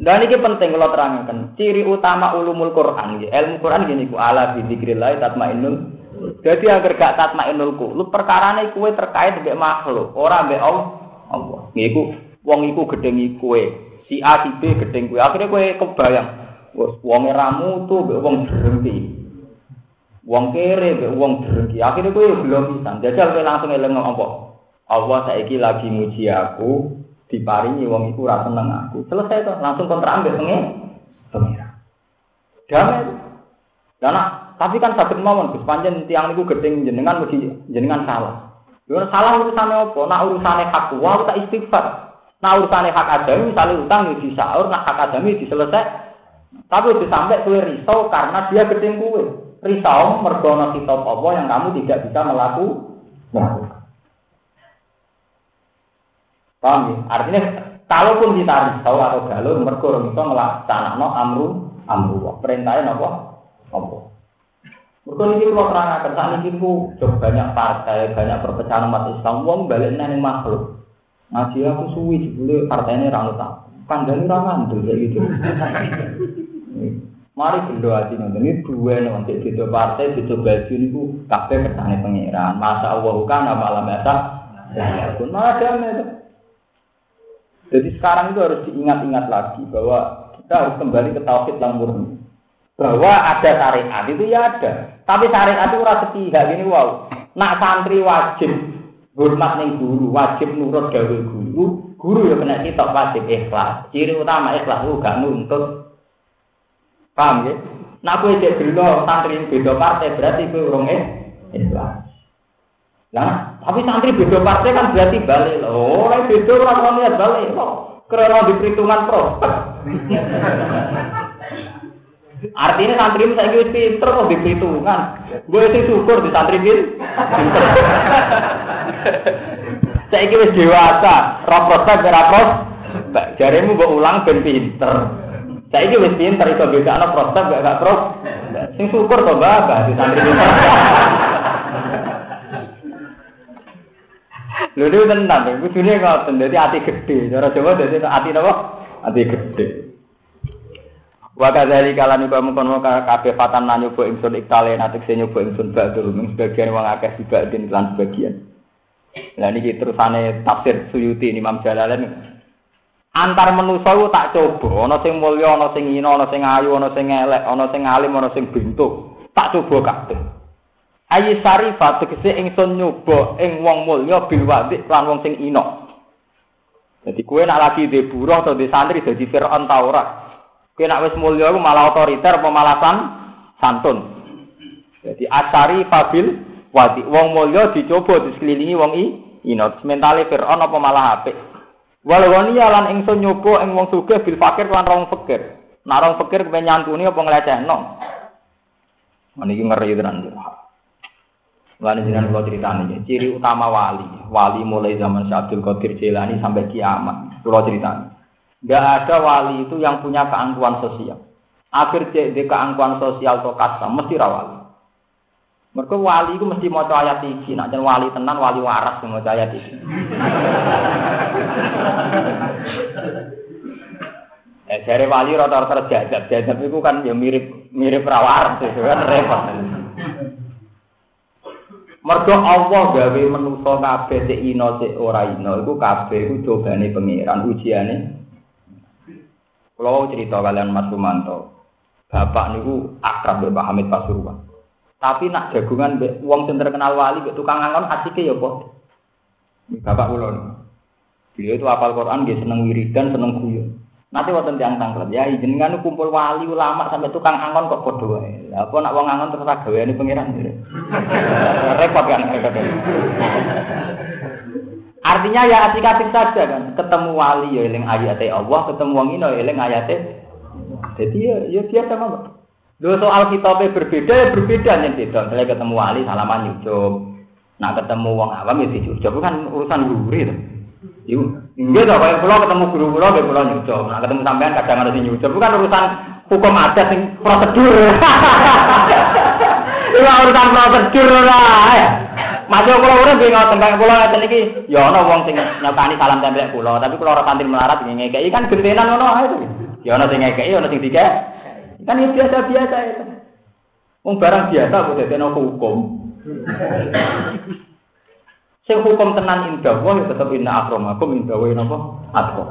Dan ini penting kalau terangkan. Ciri utama ulumul Quran, ilmu Quran gini ku ala bidzikrillah tatmainnul. Jadi agar gak tatmainnul ku, lu perkarane kue terkait dengan makhluk, orang be Allah. Ngiku wong iku gedhengi kowe. Si A si B gedeng kowe. Akhire kowe kebayang, wis wong ramu tuh mbek wong berhenti. Wong kere mbek wong berhenti. Akhire kowe belum pisan. Jajal kowe langsung eling apa? Allah saiki lagi muji aku, diparingi wong iku ora seneng aku. Selesai to, langsung kontrak ambek pengen. Pengira. Damai. Dan tapi kan sakit mawon Gus panjen tiang niku gedeng jenengan mugi jenengan salah. Yo salah urusane apa? Nak urusane hak wa tak istighfar. Nah urusane hak adami misalnya utang ya disaur, nah hak adami diselesai. Tapi udah sampai kue risau karena dia gedeng kue. Risau mergono kitab Allah yang kamu tidak bisa melakukan. Paham ya? Artinya kalaupun kita risau atau galur mergo itu no amru amru. Perintahnya apa? Apa? Mergo niki kula terangaken saat ini ku banyak partai, banyak perpecahan umat Islam wong balik makhluk. Ngaji aku suwi jebule partainya ra tak. Kandhane ra ngandel kayak gitu. Mari bendo ati nonton ini dua nanti beda partai, beda baju niku kabeh kersane pangeran. Masa Allah kan apa alam biasa. Pun itu. Jadi sekarang itu harus diingat-ingat lagi bahwa kita harus kembali ke tauhid yang murni. Bahwa ada syariat itu ya ada. Tapi syariat itu rasa sepihak gini wow. Nak santri wajib hormat ning guru, wajib nurut gawe guru. Guru ya kena sitok wajib ikhlas. Ciri utama ikhlas lu gak nuntut. Paham ya? Nah kowe cek dulu santri beda partai berarti kowe urung ikhlas. Nah, tapi santri beda partai kan berarti balik loh. Orang beda orang lihat balik loh. Karena di perhitungan pro. Artinya santri saya pinter kok diperhitungkan. Gue itu syukur di santri pinter. saya kira dewasa, roh prospek ora prospek. Jarimu gue ulang ben pinter. Saya kira wis pinter itu beda anak prospek gak gak pros. Sing syukur kok bapak di santri ini. Lho itu tenang, itu dunia ngoten, jadi hati gede. Cara coba jadi hati apa? Hati gede. Wa kadzali kala niku mengkon kabeh fatan nyoba ingsun iktale natik sing nyoba ingsun badul mung sebagian wong akeh dibanding lan sebagian. Lah niki terusane tafsir Suyuti Imam Jalalain antar manusa tak coba ana sing mulya ana sing ina ana sing ayu ana sing elek ana sing alim ana sing bentuk tak coba kabeh. Ayi sarifat tegese ingsun nyoba ing wong mulya bil wadi lan wong sing ina. Jadi kue nak lagi di buruh atau di santri jadi Fir'aun ta Kena wis mulya iku malah otoriter malah santun. Jadi asari fabil wadi wong mulya dicoba disekelilingi wong i ino mentale Firaun apa malah apik. Walawani lan ingsun nyoba ing wong sugih bil fakir lan rong fakir. Nah rong fakir kepen nyantuni apa nglecehno. Niki ngeri tenan. Mulane jenengan kula critani ciri utama wali. Wali mulai zaman Syekh Abdul Qadir Jailani sampai kiamat. Kula critani. Enggak ada wali itu yang punya keangkuhan sosial. Akhir cek di keangkuhan sosial atau kasta mesti rawali. Mereka wali itu mesti mau ayat iki, nak jadi wali tenan wali waras mau ayat iki. eh, dari wali jajab, jajab itu kan ya mirip mirip rawaras itu kan repot. Mergo Allah gawe manusa kabeh sik ino sik ora ino iku kabeh iku cobane pangeran ujiane. Kalau cerita kalian Mas Rumanto, bapak niku akrab mbek Pak Hamid Pasuruan. Tapi nak jagungan mbek wong sing terkenal wali mbek tukang angon asike ya kok. Bapak kula. Beliau itu hafal Quran, dia seneng wiridan, seneng guyon. Nanti waktu tiang tangklet, ya jenengan kumpul wali ulama sampai tukang angon kok. Lah apa nak wong angon terus gaweane pangeran. Repot kan Artinya ya asik-asik saja kan. Ketemu wali ya eling ayate Allah, ketemu wong ino ya eling ayate. Jadi ya ya biasa mah. Lho soal kitabnya berbeda ya berbeda nih beda. Misalnya ketemu wali salaman nyucup. Nah ketemu wong awam ya dicucup kan urusan gurih tuh. Iku enggak dong, kalau ketemu guru pulau, kayak pulau nyucap. Nah ketemu sampean kadang harus nyucap. Bukan urusan hukum adat sing prosedur. Itu urusan prosedur lah. Masuk pulau udah bingung tentang pulau ngeten iki. Ya ono wong sing nyakani salam tempel pulau, tapi pulau ora kantin melarat ngekeki kan gentenan ono ae to. Ya ono sing ngekeki, ono sing dikek. Kan ya biasa-biasa itu. Wong barang biasa kok dadi hukum. Sing hukum tenan indah wa ya tetep inna akramakum indah wa napa atqa.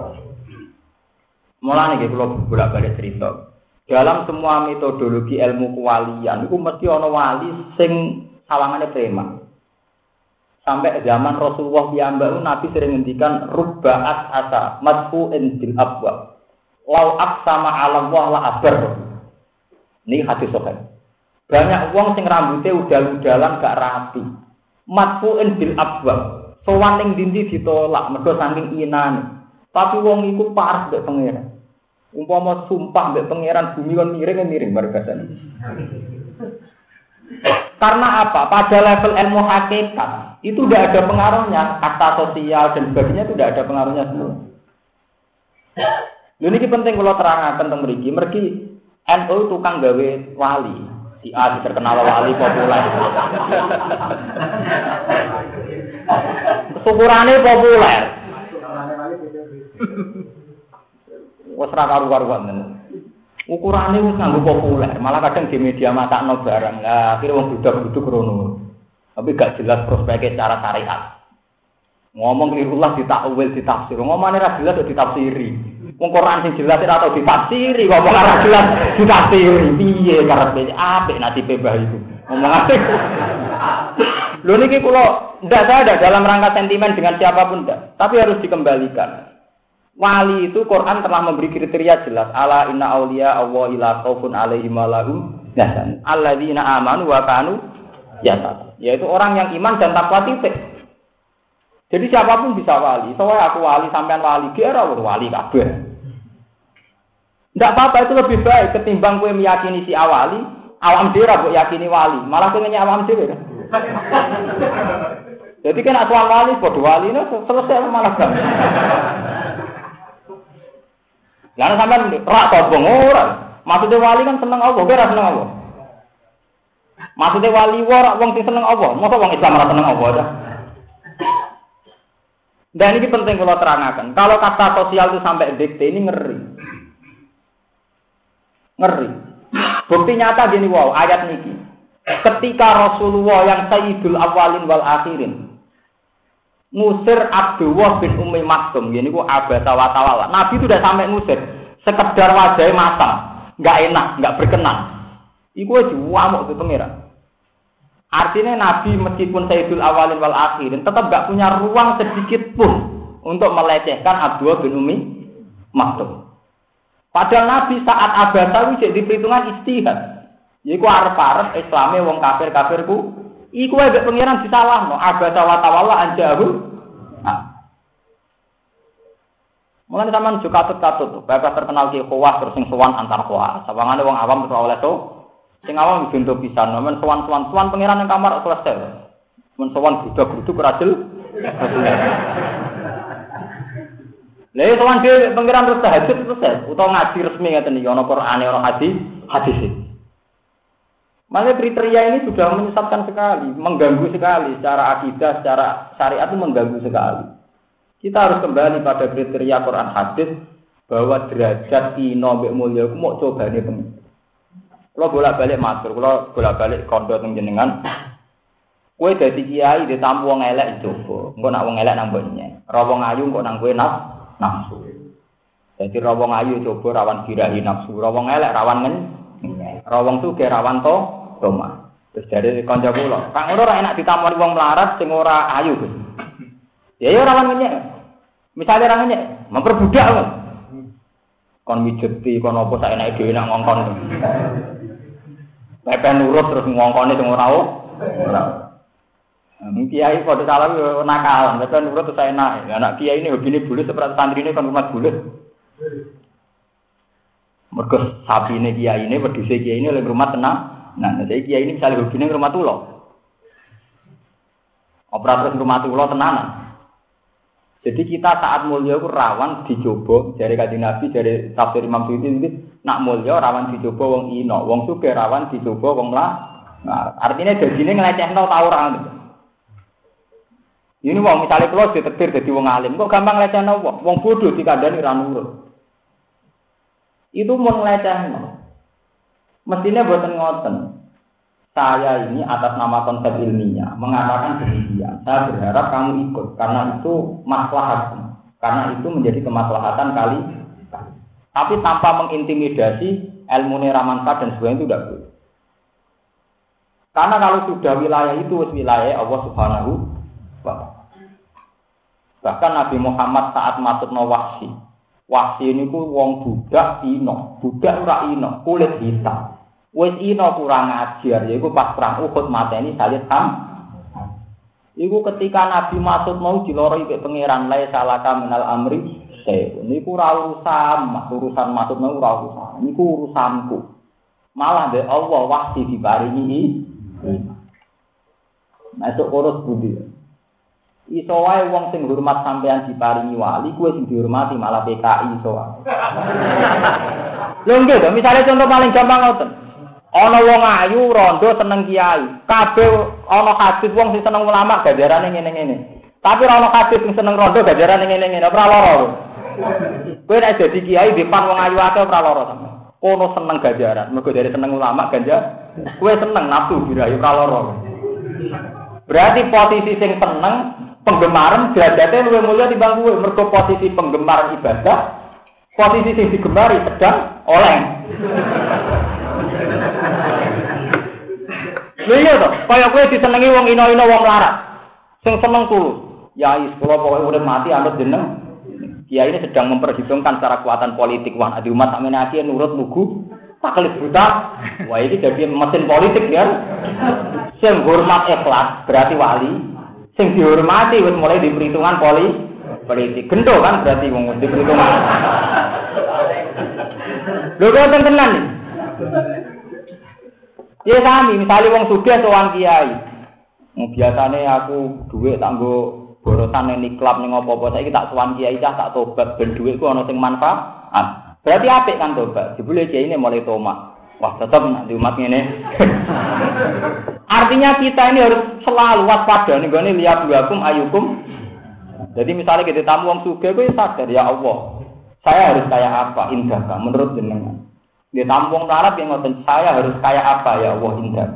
Mulane nggih kula bolak-balik cerita. Dalam semua metodologi ilmu kewalian itu mesti ana wali sing sawangane preman. Sampai zaman Rasulullah piyambak Nabi sering ngendikan rubbaat asa madfu'in bil abwa. Lau sama alam Allah la abar. Ini hadis sahih. Banyak uang sing rambutnya udah-udalan gak rapi matfu'in bil abwab. Sowan ning dindi ditolak mergo saking inane. Tapi wong iku parah mbek pangeran. Umpama sumpah mbek pangeran bumi kon miring miring bareng Karena apa? Pada level ilmu hakikat itu tidak ada pengaruhnya, kata sosial dan sebagainya itu tidak ada pengaruhnya semua. Ini penting kalau terangkan tentang mereka. Mereka NU tukang gawe wali. Si A terkenal wali populer. Syukurane populer. Wes ra karu-karuan Ukurane wis nganggo populer, malah kadang di media matakno barang. Lah akhire wong budak-buduk rono. Tapi gak jelas prospeknya secara syariat. Ngomong lirullah ditakwil, ditafsir. Ngomongane ra jelas ditafsiri. Wong Quran sing jelas ora tau ditafsiri, kok ora jelas ditafsiri. Piye karepe apik nasibe mbah itu. Ngomongane. Lho niki kula ndak ada dalam rangka sentimen dengan siapa pun ndak, tapi harus dikembalikan. Wali itu Quran telah memberi kriteria jelas. Ala inna auliya Allah ila khaufun alaihim walahum yahzan. Alladzina amanu wa kanu yattaqun. Yaitu orang yang iman dan takwa titik. Jadi siapa pun bisa wali. Soalnya aku wali sampean wali, kira wali kabeh. Tidak apa-apa itu lebih baik ketimbang kue meyakini si awali, awam dira buat yakini wali, malah kue awam dira. Kan? Jadi kan asal wali, bodoh wali ini selesai malah kan. Lalu sampai rak sobong orang. Maksudnya wali kan seneng Allah, kira seneng Allah. Maksudnya wali warak wong sing seneng Allah, masa wong Islam ora seneng Allah dah. Dan ini penting kalau terangkan. Kalau kata sosial itu sampai dikte ini ngeri. Ngeri. Bukti nyata gini wow, ayat niki. Ketika Rasulullah yang Sayyidul Awalin wal Akhirin ngusir Abdullah bin Umi Maktum, gini ku abasa watawala. Nabi itu udah sampai ngusir, sekedar wajahnya matang, nggak enak, nggak berkenan. Iku aja wamuk itu pengira. Artinya Nabi meskipun Sayyidul Awalin wal Akhirin tetap nggak punya ruang sedikit pun untuk melecehkan Abdullah bin Umi Maktum. Padahal Nabi saat abasa wis di perhitungan istihad. Iku arep-arep Islame wong kafir-kafirku iku wae mek pangeran disalahno. Abasa wa tawalla anjahu. Nah. Mulane sampean juga katut-katut, bapak terkenal ki kuah terus sing sowan antar kuah. Sawangane wong awam terus oleh to. Sing awam bintu pisan, men sowan-sowan sowan pangeran ning kamar selesai. Men sowan budak kudu kerajel. Lha ya sowan dhewe pangeran terus tahajud terus ya, utawa ngaji resmi ngeten iki ana Qur'ane ana hadis hadis. Makanya kriteria ini sudah menyesatkan sekali, mengganggu sekali secara akidah, secara syariat itu mengganggu sekali. Kita harus kembali pada kriteria Quran hadis bahwa derajat ino mbek mulya mau coba pengen. Kalau bolak-balik matur, kalau bolak-balik kondo teng jenengan, kue dadi kiai ditamu wong elek coba. Engko nak wong elek nang mboknya. Ayu engko nang kowe naf nafsu. Jadi ra wong ayu coba rawan birahi nafsu, ra wong elek rawan ngen. Ra wong sugih rawan to toma. Terus dari kanca kula, Kang ngono enak ditamoni wong melarat sing ora ayu, Gus. Ya ya rawan ngenyek. Misalnya ra ngenyek, memperbudak kok. Kon mijeti kon apa sak enake dhewe nak ngongkon. Pepe nurut terus ngongkone sing ora ora. Nah, kiai pada salam yo nakal, pepe nurut terus enak. Anak kiai ini hobine bulut seperti santri ini kan rumah bulut. Mergo sapi ini kiai ini, wedhuse kiai ini oleh rumah tenang. Nah, jadi kiai ini misalnya hobinya rumah tulo. Operator rumah tulo tenanan. Jadi kita saat mulia itu rawan dicoba dari kaji nabi dari tafsir Imam itu nak mulia rawan dicoba wong ino, wong suka rawan dicoba wong lah. Nah, artinya jadi ini ngeleceh no tahu orang. Ini wong misalnya kalau ditetir jadi wong alim, kok gampang ngeleceh no wong, wong bodoh dikandani ranurut. Itu mau ngeleceh no. Mestinya buatan ngoten. Saya ini atas nama konsep ilmiah mengatakan demikian. Saya berharap kamu ikut karena itu maslahat. Karena itu menjadi kemaslahatan kali. Tapi tanpa mengintimidasi ilmu ramanfaat dan sebagainya itu tidak boleh. Karena kalau sudah wilayah itu wilayah Allah Subhanahu wa Bahkan Nabi Muhammad saat masuk no wahsi. Wahsi ini ku wong budak ino, budak ora ino, kulit hitam. Wes ino kurang ajar, yaiku pas perang Uhud mateni Salih Ham. Iku ketika Nabi masuk mau diloroi ke pangeran lai salaka minal amri saya. Niku ora urusan, urusan mau ora urusan. Niku urusanku. Malah deh Allah wahsi diparingi Masuk urus budi. Iso wae wong sing hormat sampean diparingi wali, kuwe sing dihormati malah PKI iso wae. Lho nggih, misalnya contoh paling gampang ngoten. Ana wong ayu rondo seneng kiai. Kabeh ana hadis wong sing seneng ulama ganjarane ngene-ngene. Tapi ora ana hadis sing seneng rondo ganjarane ngene-ngene. Ora lara. Kowe nek dadi kiai depan wong ayu akeh ora lara sama. Kono seneng ganjaran. Mergo dari seneng ulama ganjar. Kowe seneng nafsu birayu ora lara. Berarti posisi sing seneng penggemaran derajatnya luwih mulia timbang kowe. Mergo posisi penggemar ibadah posisi sing digemari sedang oleng. Iya to, kaya kowe disenengi wong ino-ino wong larat. Sing seneng tulus. Ya is kula pokoke urip mati anut jeneng. Kiai ini sedang memperhitungkan secara kekuatan politik wah di umat sakmene aki nurut lugu taklid buta. Wah ini jadi mesin politik ya. Sing hormat ikhlas berarti wali. Sing dihormati wis mulai di perhitungan poli politik. Gendo kan berarti wong di perhitungan. Lho kok tenan nih. Ya sami, misalnya wong sugih sowan kiai. Biasane aku duit tanggo borosan ning klub ning apa-apa saiki tak sowan kiai cah tak tobat ben dhuwitku ana sing manfaat. Berarti apik kan tobat. Jebule kiai ini mulai tomat. Wah, tetap nanti umat ini. Artinya kita ini harus selalu waspada nih gue lihat akum ayukum. Jadi misalnya kita tamu wong sugih gue sadar ya Allah. Saya harus kayak apa indah menurut jenengan. Dia tampung larat yang ngotot saya harus kayak apa ya Allah indah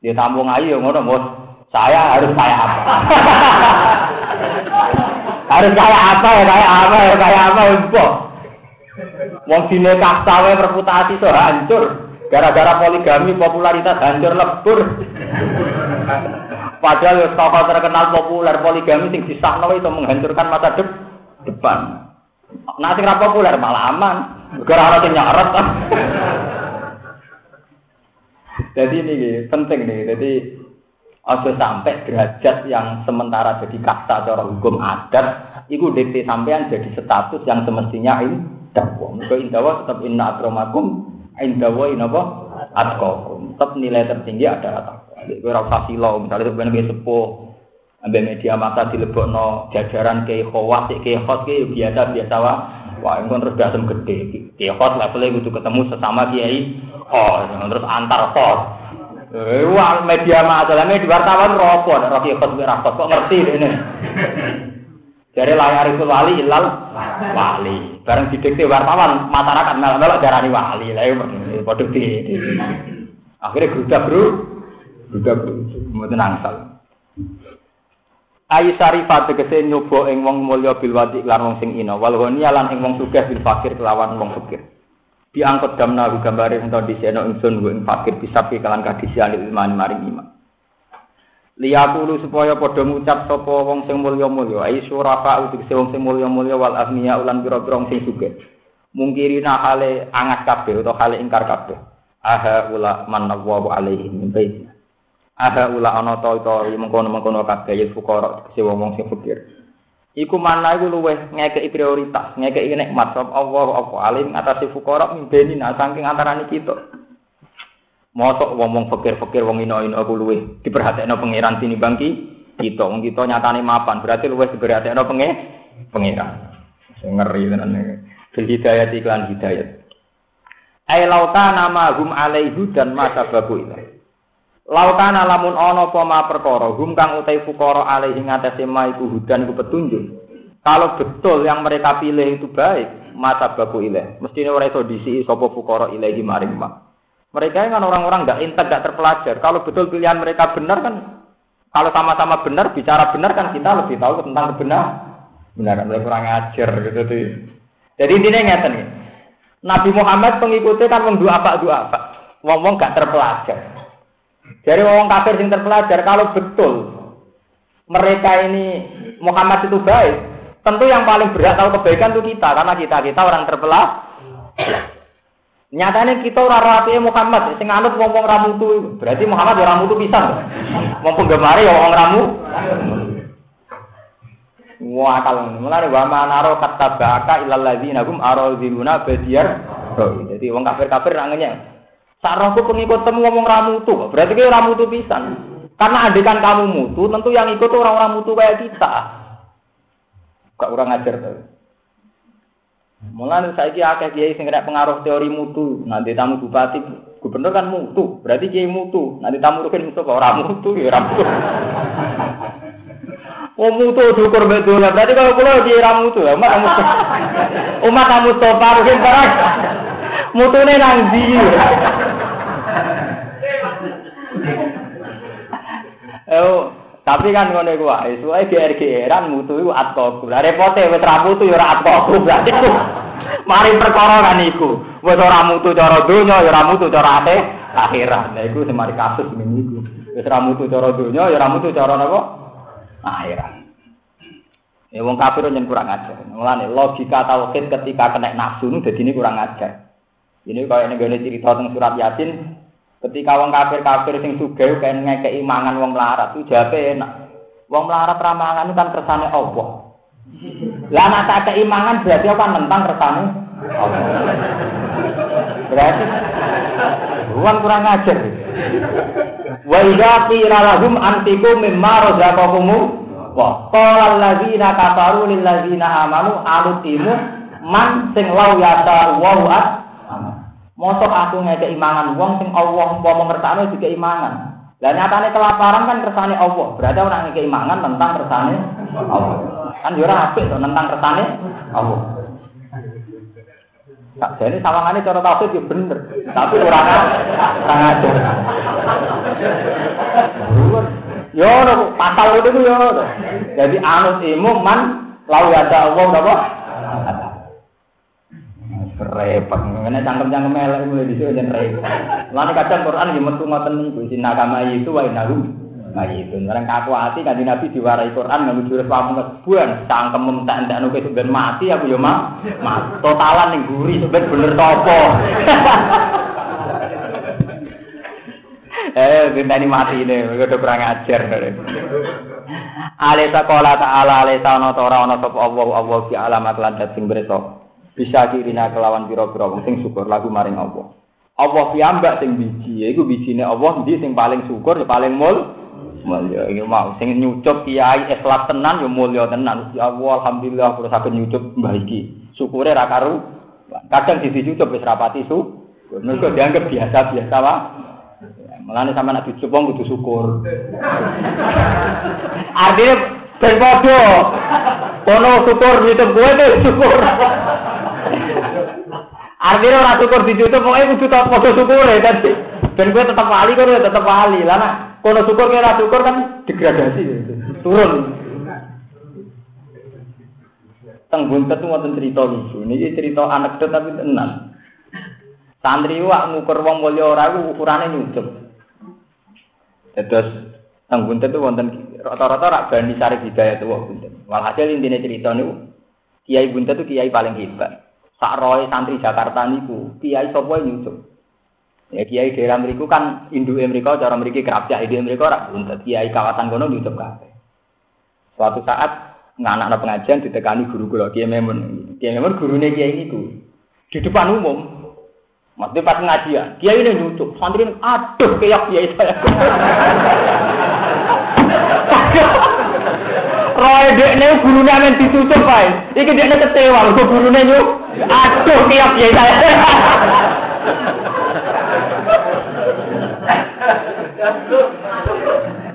Dia tampung ayu yang ngotot saya harus kayak apa. harus kayak apa ya kayak apa ya kayak apa ya. Wong dine kastawe reputasi so hancur gara-gara poligami popularitas hancur lebur. Padahal tokoh terkenal populer poligami sing disahno itu menghancurkan masa depan. Nah sing populer malah aman. Gara ana sing nyaret. Jadi ini penting nih. Jadi ada sampai derajat yang sementara jadi kasta cara hukum adat, itu DP sampean jadi status yang semestinya ini dakwa. Mereka indawa tetap inna akramakum indawa inapa atqakum. Tetap nilai tertinggi adalah takwa. Ora usah silo, misale sampeyan sepuh ambil media massa dilebokno jajaran khawas ke khot ke biasa-biasa wae. Wah, engko terus dasem gede. Kiai khot levelnya kudu ketemu sesama kiai oh terus antar khot. Eh, wah media massa media wartawan ropo, kiai khot ora kok ngerti ini. Jadi layar itu wali ilal wali. Bareng didikte wartawan masyarakat melok-melok darani wali. Lah iya padha di. Akhirnya grudak bro. Grudak bro. Mboten angsal. Ayu tegese nyoba ing wong mulya bil wadi lan wong sing ina wal ghaniya lan ing wong sugih bil fakir kelawan wong fakir. Diangkut damna gambare ento diseno ingsun ing fakir bisa kalan kadisian ilmani maring iman. liyakulu supaya padha ngucap sapa wong sing mulya-mulya. Ai surafa utik wong sing mulya-mulya wal agniya ulan pira-pira sing sugih. Mungkirina hale angat kabeh utawa hale ingkar kabeh. Aha ula manallahu alaihi min baiti. Aha ula ana ta ta mengkono-mengkono kabeh ya fuqara sing wong sing fakir iku mana iku luweh ngekeki prioritas ngekeki nikmat sapa Allah apa alim atase fuqara min baiti saking antarané kita Mosok wong fakir-fakir wong ino-ino aku luwe diperhatekno pangeran sini bangki kita wong kita nyatane mapan berarti luwe diperhatekno penge pangeran. Ngeri tenan bil hidayat iklan hidayat. Ai lauta nama hum alaihi dan masa babu. Lautana lamun ono apa ma perkara utai fukara alaihi ngatasi ma iku hudan iku petunjuk. Kalau betul yang mereka pilih itu baik, mata babu ilaih. Mestinya orang itu disi sapa fukara ilaihi maring ma. Mereka kan orang-orang nggak intek, nggak terpelajar. Kalau betul pilihan mereka benar kan, kalau sama-sama benar, bicara benar kan kita lebih tahu tentang kebenar. Benar, kan? kurang ajar gitu tuh. Jadi intinya ngeten nih. Nabi Muhammad pengikutnya kan wong dua apa dua apa. Wong-wong gak terpelajar. Jadi wong kafir yang terpelajar kalau betul mereka ini Muhammad itu baik, tentu yang paling berat tahu kebaikan itu kita karena kita kita orang terpelajar. Nyatanya kita ora rapi Muhammad, sing anut wong-wong ra mutu. Berarti Muhammad ora mutu pisan. Wong penggemar ya wong ramu. Wah kalau mulai wa manaro kata baka ilal ladzina hum aradiluna badiyar. Jadi wong kafir-kafir nangenya. Sarahku pengikut temu ngomong ramu tuh, berarti kayak ramu tuh pisan. Karena andekan kamu mutu, tentu yang ikut orang-orang mutu kayak kita. Gak kurang ajar tuh. Mulane saiki akeh kiai sing pengaruh teori mutu. Nanti tamu bupati, gubernur kan mutu. Berarti kiai mutu. Nanti tamu rukin mutu kok ora mutu ya ora mutu. Oh mutu diukur betul. Berarti kalau kula kiai ora mutu, umat kamu umat kamu topa rukin barang. Mutune nang? Oh, Tapi kan ngono iku wae, suwe GR-GRan mutu iku atkoku. Lah repote wis ra mutu ya ora atkoku berarti. Mari perkara kan iku. Wis ora mutu cara donya ya ora mutu cara ate akhirat. Lah iku sing mari kasus ngene iku. Wis ra mutu cara donya ya ora mutu cara napa? Akhirat. Ya wong kafir nyen kurang ajar. Mulane logika tauhid ketika kena nafsu nu dadi ini kurang ajar. Ini kaya negara cerita tentang surat Yasin, Ketika wong kafir-kafir sing sugih kan ngekeki mangan wong melarat, itu jape enak. Wong melarat ramangan kan kersane Allah. Lah nek tak kei mangan berarti apa nentang kersane Allah. Berarti Ruang kurang ajar. Wa idza qila lahum antikum mimma razaqakum wa qala alladzina kafaru lil alutimu man sing lau yata wa Mosok aku ngekek imangan wong sing Allah umpama ngersakno juga imangan. Lah nyatane kelaparan kan kersane Allah. Berarti orang ngekek imangan tentang kersane Allah. Kan yo ora apik to tentang kersane Allah. Tak jadi sawangane cara tauhid yo bener. Tapi ora ora ngajar. Yo pasal itu yo. Jadi anut ilmu man ada Allah napa? Repot. Ngene cangkem-cangkem elek mulai dhisik jen repot. Lan kadang Quran yo metu ngoten niku sing nakama itu wa inahu Nah itu, sekarang kaku hati kan Nabi diwarai Quran nggak jurus pamung kebuan, cangkem mentak entak nuke sebenarnya mati aku yo mah, mah totalan nih gurih sebenarnya bener topo. eh, kita ini mati ini, udah kurang ajar. Alisa kola ta'ala alisa ono tora ono sop Allah Allah fi alamat landat sing beretok bisa kirina kelawan pira-pira wong sing syukur lagu maring Allah. Allah piyambak sing biji, yaiku bijine Allah ndi sing paling syukur ya paling mul mulya iki mau sing nyucup kiai ikhlas tenan ya mulya tenan ya Allah alhamdulillah kula saged nyucup mbah iki syukure ra karu kadang sisi nyucup wis rapati su mergo dianggap biasa-biasa wae Mulane sampe nek dicup wong kudu syukur. Artinya ben padha. Kono syukur nyucup kowe tuh syukur. Artinya ora syukur dicucup pokoke kudu tak padha syukure dadi ben kowe tetep wali kowe tetep wali. Lah nek kono syukur kira syukur kan degradasi gitu. Turun. Teng buntet wonten cerita lucu. Niki cerita anekdot tapi tenan. Santri wak ngukur wong mulya ora iku ukurane nyucup. Terus teng buntet itu wonten rata-rata rak bani sari hidayah tuh buntet. Walhasil intinya cerita niku Kiai buntet itu kiai paling hebat. Sak roy santri Jakarta niku kiai sapa nyucup. Ya kiai daerah mriku kan induk mereka cara mriki kerapjak ide mereka rak buntet. Kiai kawasan kono nyucup kabeh. Suatu saat nganak pengajian ditekani guru kula Kiai Memun. Kiai Memun gurune kiai niku di depan umum Maksudnya pas ngajian, kiai ini nyucuk, santri ini, aduh keyak kiai saya. Roy dek ini gurunya amin ditutup baik. Iki dek ini kecewa, gurunya nyuk, aduh keyak kiai saya.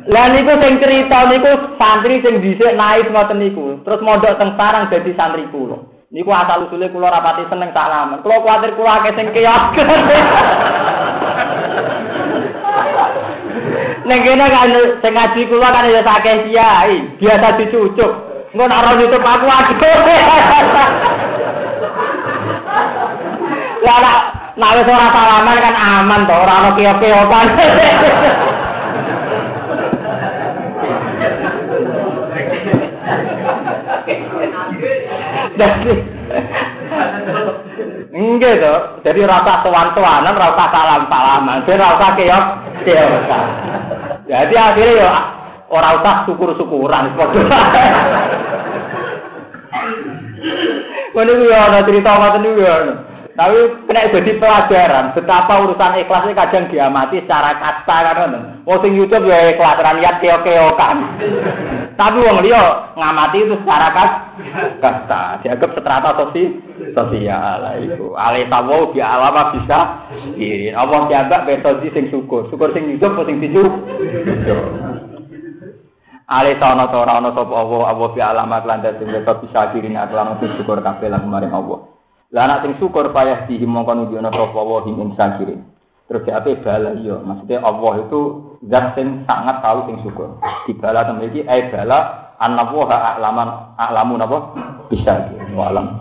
Lah niku sing cerita niku santri sing dhisik naik ngoten niku. Terus mondok teng sarang dadi santri kula. Niku asal usule kula rapati seneng salaman. Kula kuwatir kula akeh sing keyak. Nek kene kan sing ngaji kula kan ya akeh kiai, biasa dicucuk. Engko nek ora nutup aku aduh. Lah wis ora salaman kan aman to, ora ono keok-keokan. Enggak tuh, jadi rasa tuan-tuanan, rasa salam-salaman, jadi rasa keok, keok. Jadi akhirnya ya orang usah syukur-syukuran. Ini ya ada cerita macam itu ya. Tapi kena jadi pelajaran betapa urusan ikhlas ini kadang diamati secara kasta kan. Oh sing YouTube ya ikhlas niat keo-keokan. Tapi wong liya ngamati itu secara kas kasta, dianggap strata sosi sosial itu. Ale tawo bi alama bisa ini. Allah dianggap metode sing syukur. Syukur sing hidup sing dijuk. Ale sono ora ono sapa Allah, Allah bi alama lan dadi bisa kirin lan sing syukur kabeh lan maring Allah. Lah anak sing syukur payah dihi mongko nunjukno sapa wa him ing sakirin. Terus apa bala iya, maksudnya Allah itu zat sing sangat tahu sing syukur. Di bala temen iki eh bala annahu a'laman a'lamu napa bisa. Wa alam.